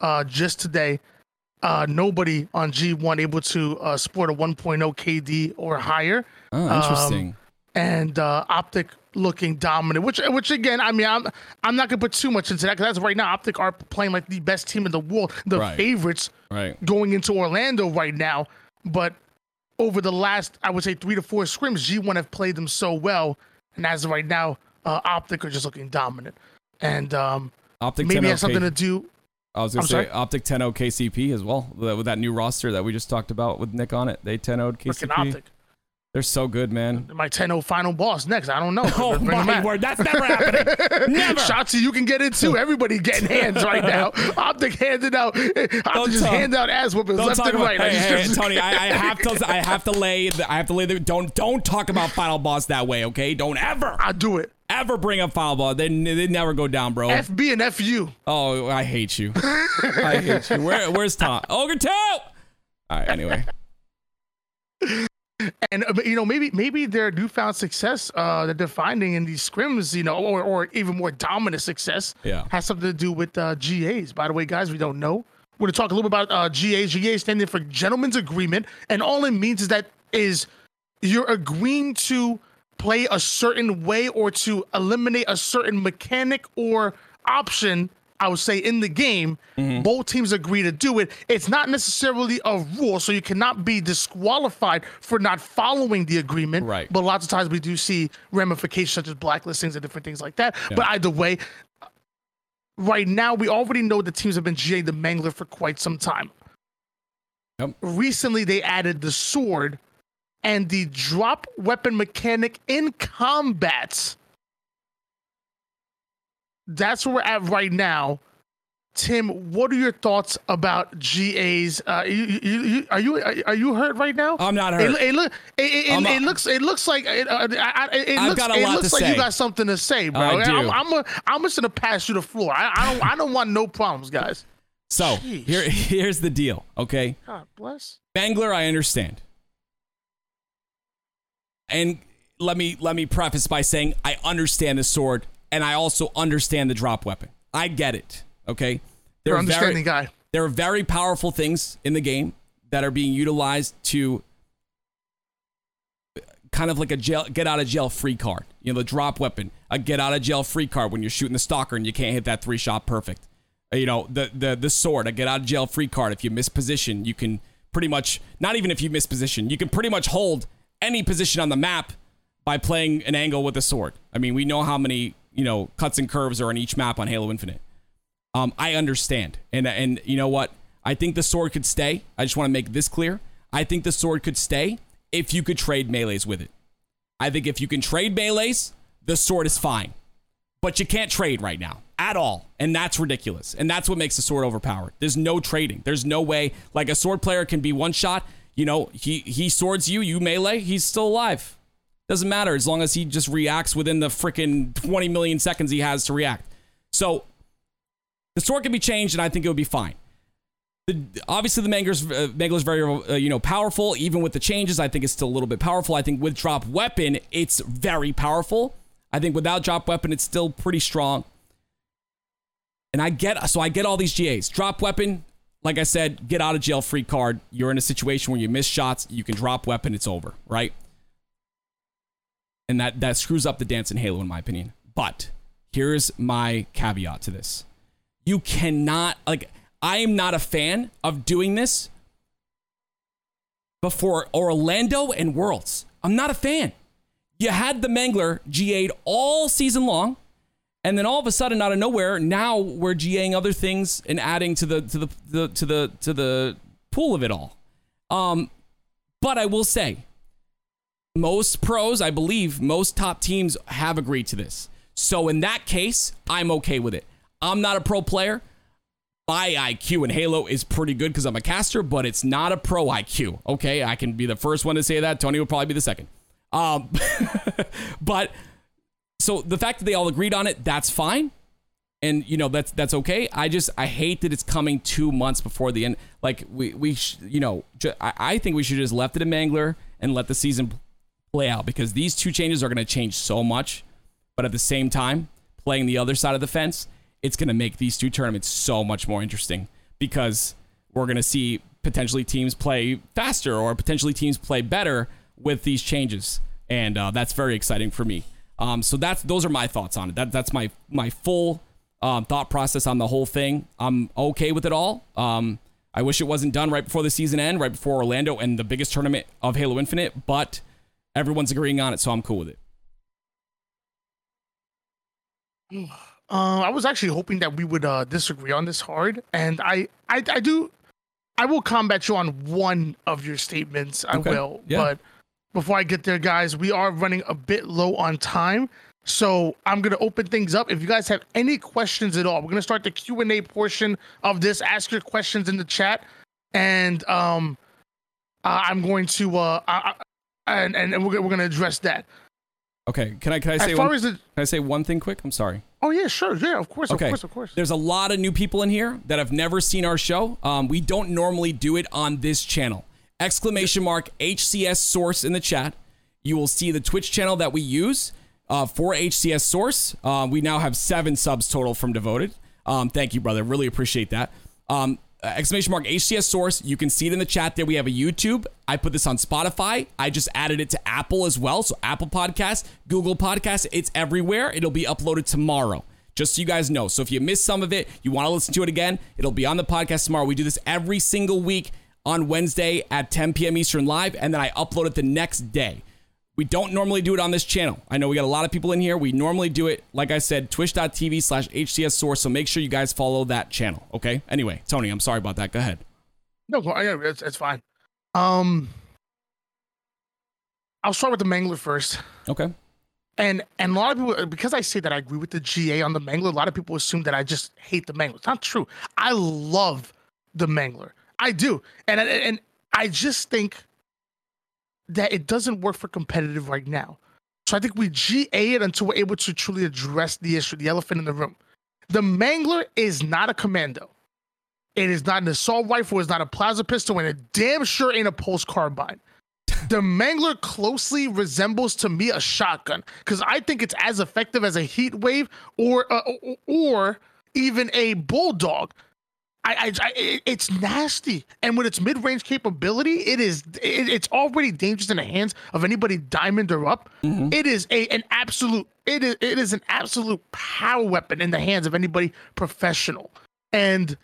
uh, just today uh, nobody on G1 able to uh, sport a 1.0 KD or higher. Oh, interesting. Um, and uh, Optic looking dominant, which which again, I mean, I'm I'm not gonna put too much into that because that's right now Optic are playing like the best team in the world, the right. favorites, right. going into Orlando right now. But over the last, I would say three to four scrims, G1 have played them so well, and as of right now, uh, Optic are just looking dominant. And um, Optic maybe has something to do. I was gonna say sorry? Optic 10 KCP as well with that new roster that we just talked about with Nick on it. They 10 0 KCP. Optic. They're so good, man. My 10 final boss next. I don't know. (laughs) Oh my word, that's never happening. (laughs) never. Shotzzy, you can get it too. (laughs) Everybody getting hands right now. Optic handed out. Eh, Optic don't just talk, hand out ass whoopings left and about, right. Hey, hey, just, Tony, I, I, have to. I have to lay. The, I have to lay. The, don't don't talk about final boss that way. Okay, don't ever. I do it ever bring up foul ball. They, they never go down, bro. FB and FU. Oh, I hate you. (laughs) I hate you. Where, where's Tom? Ogre 2! All right, anyway. (laughs) And uh, you know maybe maybe their newfound success uh, that they're finding in these scrims, you know, or or even more dominant success, Yeah. has something to do with uh, GAs. By the way, guys, we don't know. We're gonna talk a little bit about uh, GAs. GA standing for Gentleman's Agreement, and all it means is that is you're agreeing to play a certain way or to eliminate a certain mechanic or option. I would say in the game, Mm-hmm. both teams agree to do it. It's not necessarily a rule, so you cannot be disqualified for not following the agreement. Right. But lots of times we do see ramifications such as blacklistings and different things like that. But either way, right now we already know the teams have been GA the Mangler for quite some time. Yep. Recently, they added the sword and the drop weapon mechanic in combat. That's where we're at right now. Tim, what are your thoughts about GAs? Uh, you, you, you, are you are you hurt right now? I'm not hurt. it, look, it, it, it, looks it looks like it, uh, it looks, it looks like say. you got something to say, bro. I do. I'm, I'm, a, I'm just gonna pass you the floor. I, I don't I don't want no problems, guys. So Jeez. here, here's the deal. Okay, God bless. Bangler, I understand, and let me let me preface by saying I understand the sword, and I also understand the drop weapon. I get it. Okay, You're They're very- understanding guy. there are very powerful things in the game that are being utilized to kind of like a jail, get out of jail free card. You know, the drop weapon, a get out of jail free card when you're shooting the stalker and you can't hit that three shot perfect. Uh, You know, the the the sword, a get out of jail free card. If you miss position, you can pretty much not even if you miss position, you can pretty much hold any position on the map by playing an angle with a sword. I mean, we know how many you know cuts and curves are on each map on Halo Infinite. Um, I understand, and and you know what? I think the sword could stay. I just want to make this clear. I think the sword could stay if you could trade melees with it. I think if you can trade melees, the sword is fine, but you can't trade right now at all, and that's ridiculous. And that's what makes the sword overpowered. There's no trading. There's no way. Like a sword player can be one shot. You know, he he swords you, you melee, he's still alive. Doesn't matter as long as he just reacts within the freaking 20 million seconds he has to react. So the sword can be changed, and I think it would be fine. The, obviously, the Mangler's, uh, Mangler's very uh, you know powerful. Even with the changes, I think it's still a little bit powerful. I think with drop weapon, it's very powerful. I think without drop weapon, it's still pretty strong. And I get so I get all these GAs. Drop weapon, like I said, get out of jail free card. You're in a situation where you miss shots, you can drop weapon, it's over, right? And that that screws up the dance in Halo, in my opinion. But here's my caveat to this you cannot like I am not a fan of doing this before Orlando and Worlds. I'm not a fan. You had the Mangler GA'd all season long, and then all of a sudden, out of nowhere, now we're GAing other things and adding to the to the, the to the to the pool of it all. Um, but I will say, most pros, I believe, most top teams have agreed to this. So in that case, I'm okay with it. I'm not a pro player. My IQ in Halo is pretty good because I'm a caster, but it's not a pro IQ. Okay, I can be the first one to say that. Tony will probably be the second. Um, (laughs) but so the fact that they all agreed on it, that's fine, and you know that's that's okay. I just I hate that it's coming two months before the end. Like we we sh- you know ju- I, I think we should just left it in Mangler and let the season play out because these two changes are going to change so much, but at the same time, playing the other side of the fence, it's going to make these two tournaments so much more interesting because we're going to see potentially teams play faster or potentially teams play better with these changes, and uh, that's very exciting for me. Um, so that's those are my thoughts on it. That that's my my full um, thought process on the whole thing. I'm okay with it all. Um, I wish it wasn't done right before the season end, right before Orlando and the biggest tournament of Halo Infinite, but everyone's agreeing on it, so I'm cool with it. (sighs) Uh, I was actually hoping that we would uh, disagree on this hard, and I, I, I do, I will combat you on one of your statements. I Okay, will, yeah. but before I get there, guys, we are running a bit low on time, so I'm gonna open things up. If you guys have any questions at all, we're gonna start the Q and A portion of this. Ask your questions in the chat, and um, uh, I'm going to uh, I, I, and and we're, gonna- we're gonna address that. Okay, can I can I say one, the, can I say one thing quick? I'm sorry. oh yeah, sure, yeah, of course, Okay. of course, of course. There's a lot of new people in here that have never seen our show. Um, we don't normally do it on this channel. Exclamation mark HCS source in the chat. You will see the Twitch channel that we use uh, for HCS source. Uh, we now have seven subs total from Devoted. Um, thank you, brother. Really appreciate that. Um, exclamation mark HCS source. You can see it in the chat there. We have a YouTube. I put this on Spotify. I just added it to Apple as well. So Apple Podcast, Google Podcast, it's everywhere. It'll be uploaded tomorrow. Just so you guys know. So if you missed some of it, you want to listen to it again, it'll be on the podcast tomorrow. We do this every single week on Wednesday at 10 p.m. Eastern live, and then I upload it the next day. We don't normally do it on this channel. I know we got a lot of people in here. We normally do it, like I said, twitch.tv slash HCS source. So make sure you guys follow that channel. Okay. Anyway, Tony, I'm sorry about that. Go ahead. No, it's, it's fine. Um, I'll start with the Mangler first. Okay. And and a lot of people, because I say that I agree with the GA on the Mangler, a lot of people assume that I just hate the Mangler. It's not true. I love the Mangler. I do, and and I just think that it doesn't work for competitive right now. So I think we GA it until we're able to truly address the issue, the elephant in the room. The Mangler is not a commando. It is not an assault rifle. It's not a plasma pistol, and it damn sure ain't a pulse carbine. The Mangler closely resembles to me a shotgun because I think it's as effective as a heat wave or uh, or even a bulldog. I, I, I, it's nasty, and with its mid-range capability, it is it, it's already dangerous in the hands of anybody diamond or up. Mm-hmm. It is a an absolute it is it is an absolute power weapon in the hands of anybody professional. And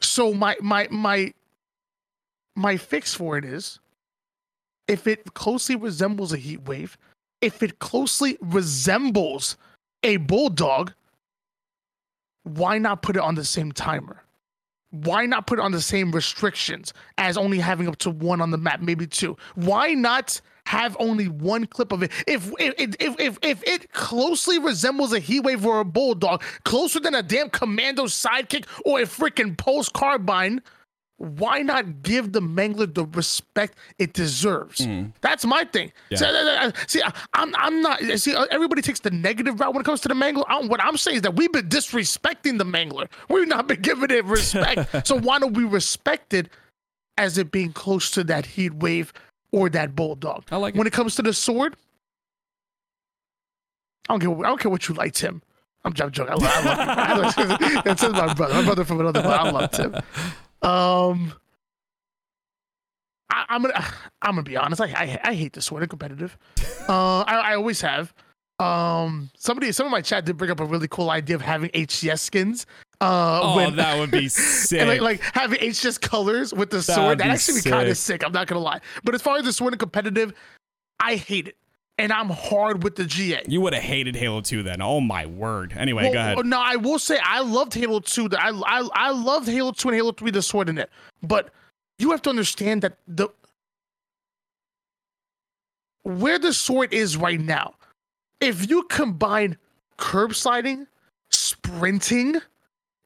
so my my my my fix for it is if it closely resembles a heat wave, if it closely resembles a bulldog, why not put it on the same timer? Why not put on the same restrictions as only having up to one on the map, maybe two? Why not have only one clip of it? If if if if, if it closely resembles a heat wave or a bulldog, closer than a damn commando sidekick or a freaking pulse carbine, why not give the Mangler the respect it deserves? Mm. That's my thing. Yeah. See, uh, uh, uh, I'm I'm not. See, everybody takes the negative route when it comes to the Mangler. I, what I'm saying is that we've been disrespecting the Mangler. We've not been giving it respect. (laughs) so why don't we respect it as it being close to that heat wave or that bulldog? I like. When it comes to the sword, I don't care. I don't care what you like, Tim. I'm, I'm joking. I love, I love him. (laughs) My brother. My brother from another. I love Tim. (laughs) Um, I, am gonna (sighs) I'm gonna be honest. I, I, I hate the sword of competitive. (laughs) Uh, I, I always have. Um, somebody some of my chat did bring up a really cool idea of having HCS skins. Uh, oh, when, that would be (laughs) sick. like, like having HCS colors with the That'd sword. That actually be kind of sick. I'm not gonna lie. But as far as the sword and competitive, I hate it and I'm hard with the GA. You would have hated Halo 2 then. Oh my word. Anyway, well, go ahead. No, I will say I loved Halo 2. I, I I loved Halo 2 and Halo 3 the sword in it. But you have to understand that the where the sword is right now, if you combine curb sliding, sprinting,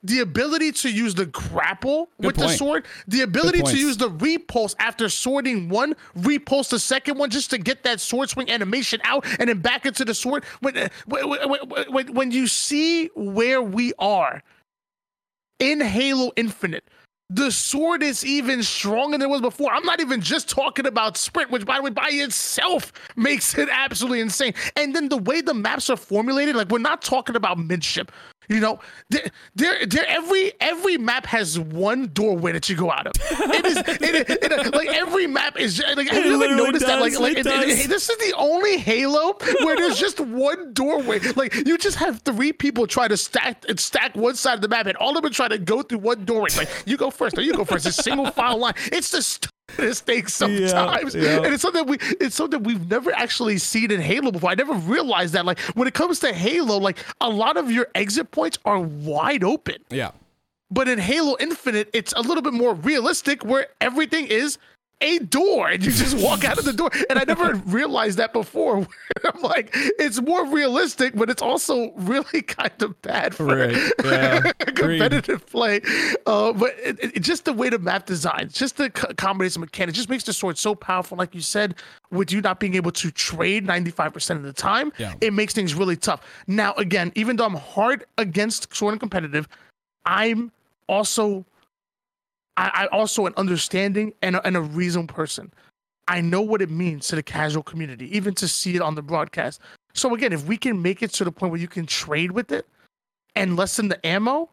the ability to use the grapple Good with point. the sword, the ability to use the repulse after sorting one, repulse the second one just to get that sword swing animation out and then back into the sword. Uh, when, when, when, when you see where we are in Halo Infinite, the sword is even stronger than it was before. I'm not even just talking about sprint, which by the way, by itself makes it absolutely insane. And then the way the maps are formulated, like we're not talking about midship. You know, there, there, there, every every map has one doorway that you go out of. It is, it, it, it, like every map is. Like, have you ever noticed does, that? Like, like this is the only Halo where there's just one doorway. Like, you just have three people try to stack and stack one side of the map, and all of them try to go through one doorway. Like, you go first, or you go first. A single file line. It's the (laughs) mistakes sometimes. Yeah, yeah. And it's something we it's something we've never actually seen in Halo before. I never realized that. Like when it comes to Halo, like a lot of your exit points are wide open. Yeah. But in Halo Infinite, it's a little bit more realistic where everything is a door and you just walk out of the door. And I never (laughs) realized that before. (laughs) I'm like, it's more realistic, but it's also really (laughs) kind of bad for right. yeah. competitive play. Uh, but it, it, just the way the map design, just the combination mechanics, just makes the sword so powerful. Like you said, with you not being able to trade 95% of the time, yeah. it makes things really tough. Now, again, even though I'm hard against sword and competitive, I'm also I, I also an understanding and a, and a reasoned person. I know what it means to the casual community, even to see it on the broadcast. So again, if we can make it to the point where you can trade with it and lessen the ammo,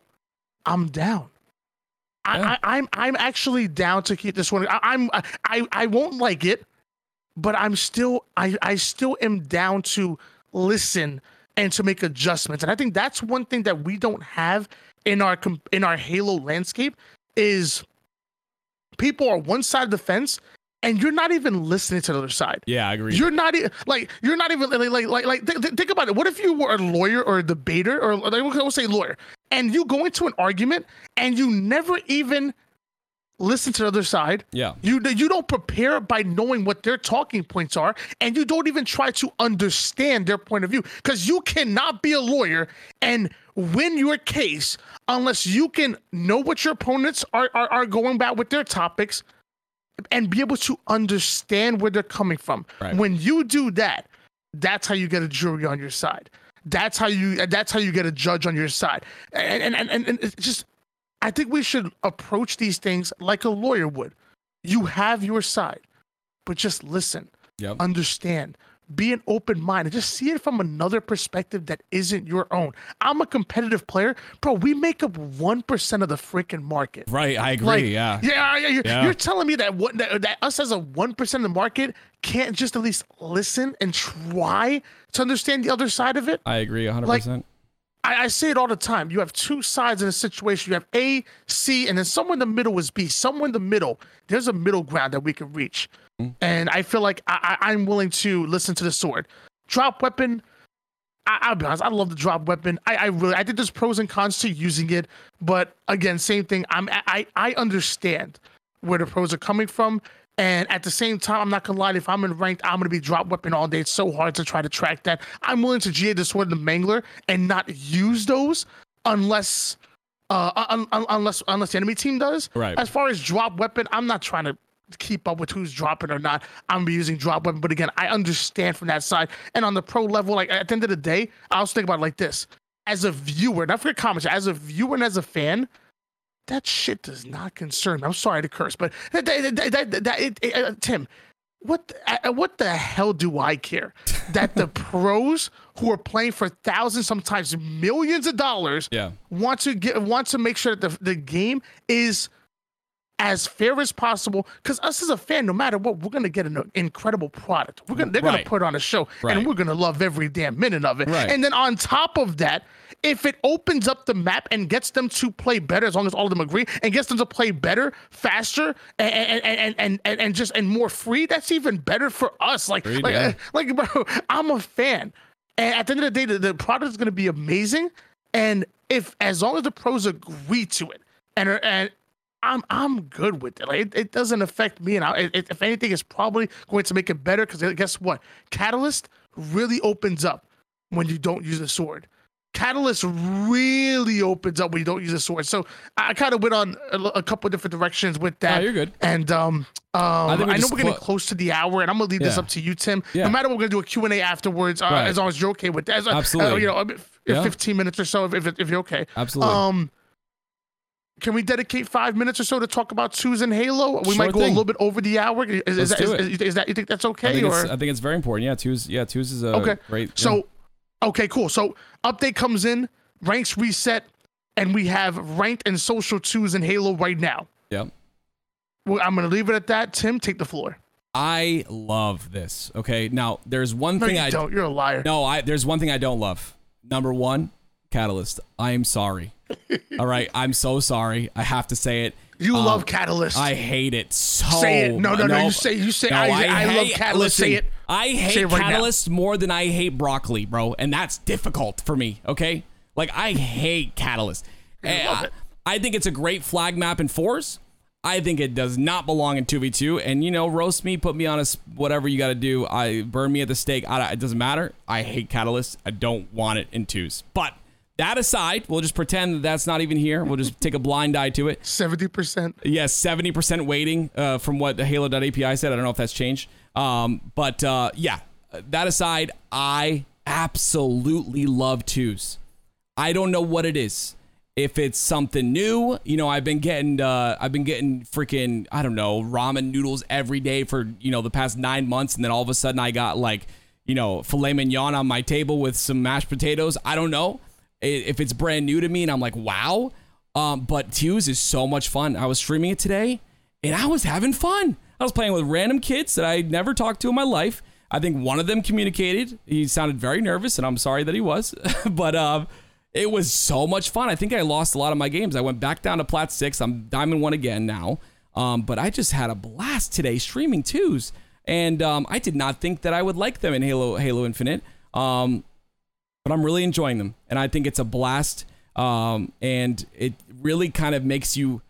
I'm down. Yeah. I, I, I'm I'm actually down to keep this one. I, I'm I I won't like it, but I'm still I I still am down to listen and to make adjustments. And I think that's one thing that we don't have in our in our Halo landscape is people are one side of the fence and you're not even listening to the other side. Yeah, I agree. You're not e- like you're not even like like like, like th- th- think about it. What if you were a lawyer or a debater or like we'll say lawyer, and you go into an argument and you never even listen to the other side. Yeah. You you don't prepare by knowing what their talking points are, and you don't even try to understand their point of view because you cannot be a lawyer and win your case unless you can know what your opponents are are, are going about with their topics and be able to understand where they're coming from. Right. When you do that, that's how you get a jury on your side. That's how you that's how you get a judge on your side. And and and, and it's just I think we should approach these things like a lawyer would. You have your side, but just listen, Yep. understand, be an open mind, and just see it from another perspective that isn't your own. I'm a competitive player, bro. We make up one percent of the freaking market. Right, I agree. Like, yeah. yeah, yeah, You're, Yeah. you're telling me that what that, that us as a one percent of the market can't just at least listen and try to understand the other side of it. I agree 100%. Like, I, I say it all the time. You have two sides in a situation. You have A, C, and then somewhere in the middle is B. Somewhere in the middle, there's a middle ground that we can reach. Mm-hmm. And I feel like I, I, I'm willing to listen to the sword. Drop weapon. I, I'll be honest. I love the drop weapon. I, I really, I think there's pros and cons to using it, but again, same thing. I'm, I, I understand where the pros are coming from, and at the same time, I'm not gonna lie. If I'm in ranked, I'm gonna be drop weapon all day. It's so hard to try to track that. I'm willing to GA the sword and the mangler and not use those unless, uh, un, un, unless unless the enemy team does. Right. As far as drop weapon, I'm not trying to keep up with who's dropping or not. I'm gonna be using drop weapon, but again, I understand from that side. And on the pro level, like at the end of the day, I also think about it like this: as a viewer, not for comments, as a viewer and as a fan, that shit does not concern me. I'm sorry to curse, but that, that, that, it, it, uh, Tim, what the, uh, what the hell do I care (laughs) that the pros who are playing for thousands, sometimes millions of dollars, Yeah. want to get want to make sure that the, the game is as fair as possible because us as a fan no matter what we're gonna get an incredible product we're gonna they're Right. gonna put on a show Right. and we're gonna love every damn minute of it Right. and then on top of that if it opens up the map and gets them to play better as long as all of them agree and gets them to play better faster and and and and, and, and just and more free that's even better for us like Agreed, like, yeah. (laughs) like bro i'm a fan and at the end of the day the, the product is going to be amazing and if as long as the pros agree to it and are- and I'm I'm good with it. Like it, it doesn't affect me, and I, it, if anything, it's probably going to make it better. Because guess what? Catalyst really opens up when you don't use a sword. Catalyst really opens up when you don't use a sword. So I kind of went on a couple different directions with that. No, you're good. And um, um, I, we know we're getting clo- close to the hour, and I'm gonna leave this up to you, Tim. Yeah. No matter what, we're gonna do a Q and A afterwards, uh, Right. as long as you're okay with that. As, uh, Absolutely. you know, Yeah. 15 minutes or so, if, if, if you're okay. Absolutely. Um, can we dedicate five minutes or so to talk about Susan Halo? We Sure might go a little bit over the hour. Is, is, Let's that, do is, it. is, is that you think that's I okay? think, Or I think it's very important. Yeah, twos. Yeah, twos is a okay, great. yeah. So, okay, cool. So update comes in, ranks reset, and we have ranked and social twos in Halo right now. yeah. Well, I'm gonna leave it at that. Tim, take the floor. I love this. Okay. Now, there's one No, thing you I don't. You're a liar. No, I there's one thing I don't love. Number one, Catalyst. I am sorry. All right, (laughs) I'm so sorry. I have to say it. You Um, love Catalyst. I hate it so. Say it. No, no, no, you say- you say, No, I- I love hate- Catalyst. Say it. I hate it right now. Catalyst more than I hate broccoli, bro, and that's difficult for me. Okay, like I hate Catalyst. Eh, love I, it. I think it's a great flag map in fours. I think it does not belong in 2v2. And, you know, roast me, put me on a whatever you got to do. I burn me at the stake. I, it doesn't matter. I hate Catalyst. I don't want it in twos. But that aside, we'll just pretend that that's not even here. We'll just take a blind eye to it. Seventy percent. Yes, 70% weighting uh, from what the Halo.api said. I don't know if that's changed. Um, but uh, yeah, that aside, I absolutely love twos. I don't know what it is. If it's something new, you know, I've been getting uh I've been getting freaking I don't know, ramen noodles every day for, you know, the past 9 months and then all of a sudden I got like, you know, filet mignon on my table with some mashed potatoes. I don't know if it's brand new to me and I'm like, "Wow." Um but twos is so much fun. I was streaming it today and I was having fun. I was playing with random kids that I never talked to in my life. I think one of them communicated. He sounded very nervous, and I'm sorry that he was. (laughs) but um, it was so much fun. I think I lost a lot of my games. I went back down to plat six. I'm diamond one again now. Um, but I just had a blast today streaming twos, and um, I did not think that I would like them in Halo Halo Infinite. Um, but I'm really enjoying them, and I think it's a blast. Um, and it really kind of makes you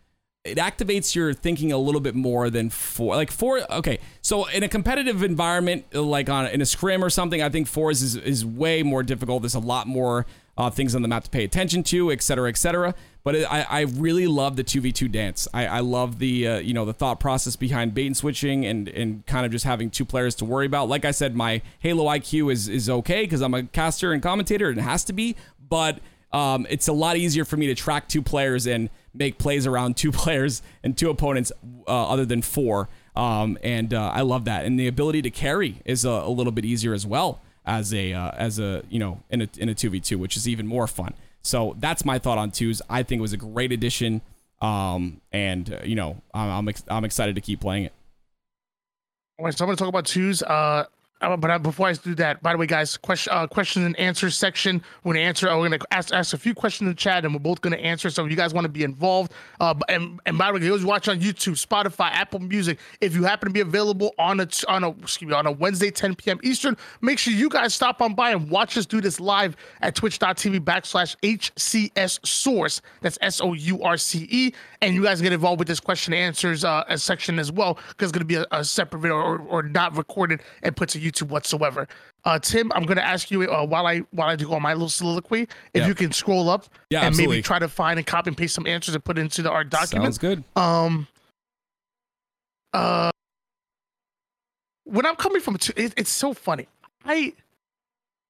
it activates your thinking a little bit more than four. Like four, okay. So in a competitive environment, like on in a scrim or something, I think fours is is way more difficult. There's a lot more uh, things on the map to pay attention to, et cetera, et cetera. But it, I, I really love the two v two dance. I, I love the uh, you know the thought process behind bait and switching and and kind of just having two players to worry about. Like I said, my Halo IQ is is okay because I'm a caster and commentator, and it has to be. But um, it's a lot easier for me to track two players and make plays around (laughs) two players and two opponents uh, other than four. Um, and uh, I love that. And the ability to carry is a, a little bit easier as well as a uh, as a you know in a in a two v two, which is even more fun. So that's my thought on twos. I think it was a great addition, um, and uh, you know I'm I'm, ex- I'm, excited to keep playing it. All right, so I'm going to talk about twos. Uh, uh, but uh, before I do that, by the way, guys, question uh, and answer section. We're gonna answer. Uh, we're gonna ask ask a few questions in the chat, and we're both gonna answer. So if you guys want to be involved, uh, and and by the way, those watch on YouTube, Spotify, Apple Music, if you happen to be available on a on a excuse me on a Wednesday 10 p.m. Eastern, make sure you guys stop on by and watch us do this live at Twitch.tv backslash HCS Source. That's S O U R C E, and you guys get involved with this question and answers uh, section as well because it's gonna be a, a separate video or, or not recorded and put to YouTube whatsoever. Uh, Tim, I'm going to ask you uh, while I while I do all my little soliloquy, if you can scroll up yeah, and absolutely. maybe try to find and copy and paste some answers and put it into the art document. Sounds good. Um. Uh. When I'm coming from, it, it's so funny. I,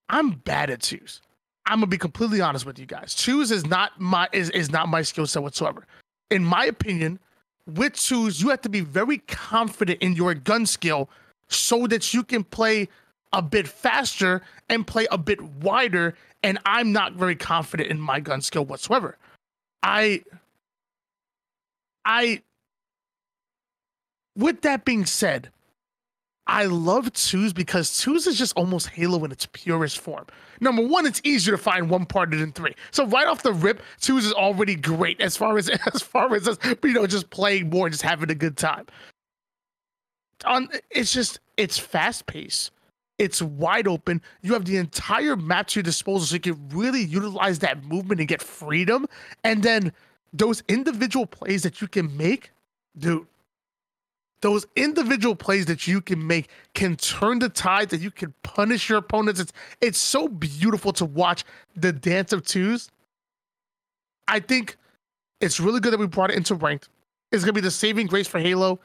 I'm bad at twos. I'm gonna be completely honest with you guys. Twos is not my is is not my skill set whatsoever. In my opinion, with twos, you have to be very confident in your gun skill so that you can play a bit faster and play a bit wider. And I'm not very confident in my gun skill whatsoever. I, I, with that being said, I love twos because twos is just almost Halo in its purest form. Number one, it's easier to find one partner than three. So right off the rip, twos is already great as far as (laughs) as far as you know, just playing more, and just having a good time on it's just it's fast paced. It's wide open. You have the entire map to your disposal, so you can really utilize that movement and get freedom. And then those individual plays that you can make, dude, those individual plays that you can make can turn the tide that you can punish your opponents. It's it's so beautiful to watch the dance of twos. I think it's really good that we brought it into ranked. It's gonna be the saving grace for Halo.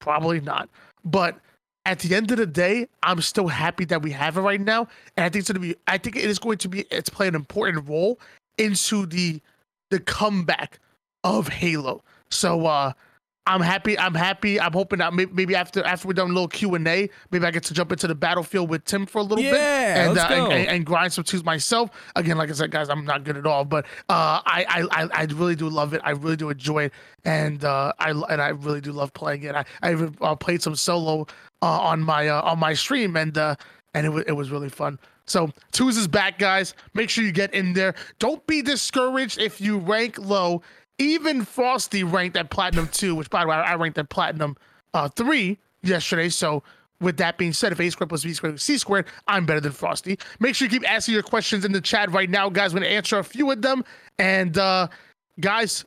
Probably not. But at the end of the day, I'm still happy that we have it right now, and I think it's going to be. I think it is going to be. It's play an important role into the the comeback of Halo. So uh I'm happy. I'm happy. I'm hoping that maybe after after we're done a little Q and A, maybe I get to jump into the battlefield with Tim for a little yeah, bit and, uh, and, and, and grind some twos myself. Again, like I said, guys, I'm not good at all, but uh, I, I I really do love it. I really do enjoy it, and uh, I and I really do love playing it. I I even uh, played some solo uh, on my uh, on my stream, and uh, and it was it was really fun. So twos is back, guys. Make sure you get in there. Don't be discouraged if you rank low even Frosty ranked at platinum two, which by the way, I ranked at platinum uh, three yesterday. So with that being said, if A squared plus B squared C squared, I'm better than Frosty. Make sure you keep asking your questions in the chat right now, guys. I'm gonna answer a few of them. And uh guys,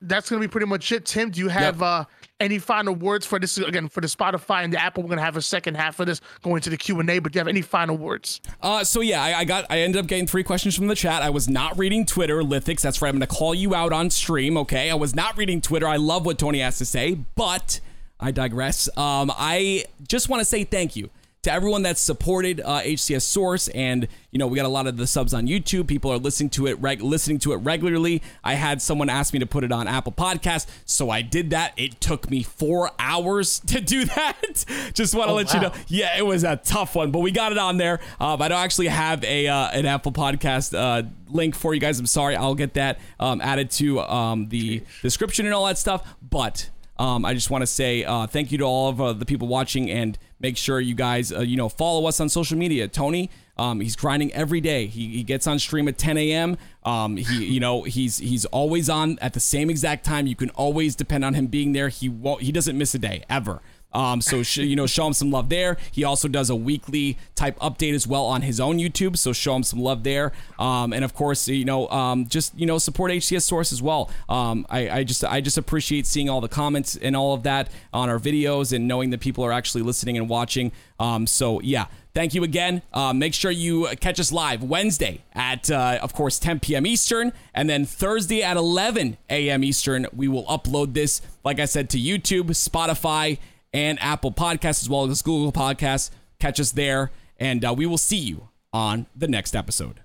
that's gonna be pretty much it. Tim, do you have yep. uh any final words for this again for the Spotify and the Apple? We're gonna have a second half of this going to the Q and A. But do you have any final words? Uh, so yeah, I, I, got I ended up getting three questions from the chat. I was not reading Twitter, Lithics. That's right. I'm gonna call you out on stream. Okay, I was not reading Twitter. I love what Tony has to say, but I digress. Um, I just want to say thank you to everyone that's supported uh, HCS Source, and you know we got a lot of the subs on YouTube. People are listening to it, reg- listening to it regularly. I had someone ask me to put it on Apple Podcast, so I did that. It took me four hours (laughs) to do that. Just want to Oh, let you know. Yeah, it was a tough one, but we got it on there. Um, I don't actually have a uh, an Apple Podcast uh, link for you guys. I'm sorry. I'll get that um, added to um, the description and all that stuff. But um, I just want to say uh, thank you to all of uh, the people watching, and make sure you guys uh, you know follow us on social media. Tony. Um, he's grinding every day. He, he gets on stream at 10 a.m. Um, he, you know, he's he's always on at the same exact time. You can always depend on him being there. He won't. He doesn't miss a day ever. Um, so sh- you know, show him some love there. He also does a weekly type update as well on his own YouTube. So show him some love there. Um, and of course, you know, um, just you know, support HCS Source as well. Um, I, I just I just appreciate seeing all the comments and all of that on our videos and knowing that people are actually listening and watching. Um, so yeah. Thank you again. Uh, make sure you catch us live Wednesday at, uh, of course, 10 p.m. Eastern, and then Thursday at 11 a.m. Eastern. We will upload this, like I said, to YouTube, Spotify, and Apple Podcasts, as well as Google Podcasts. Catch us there, and uh, we will see you on the next episode.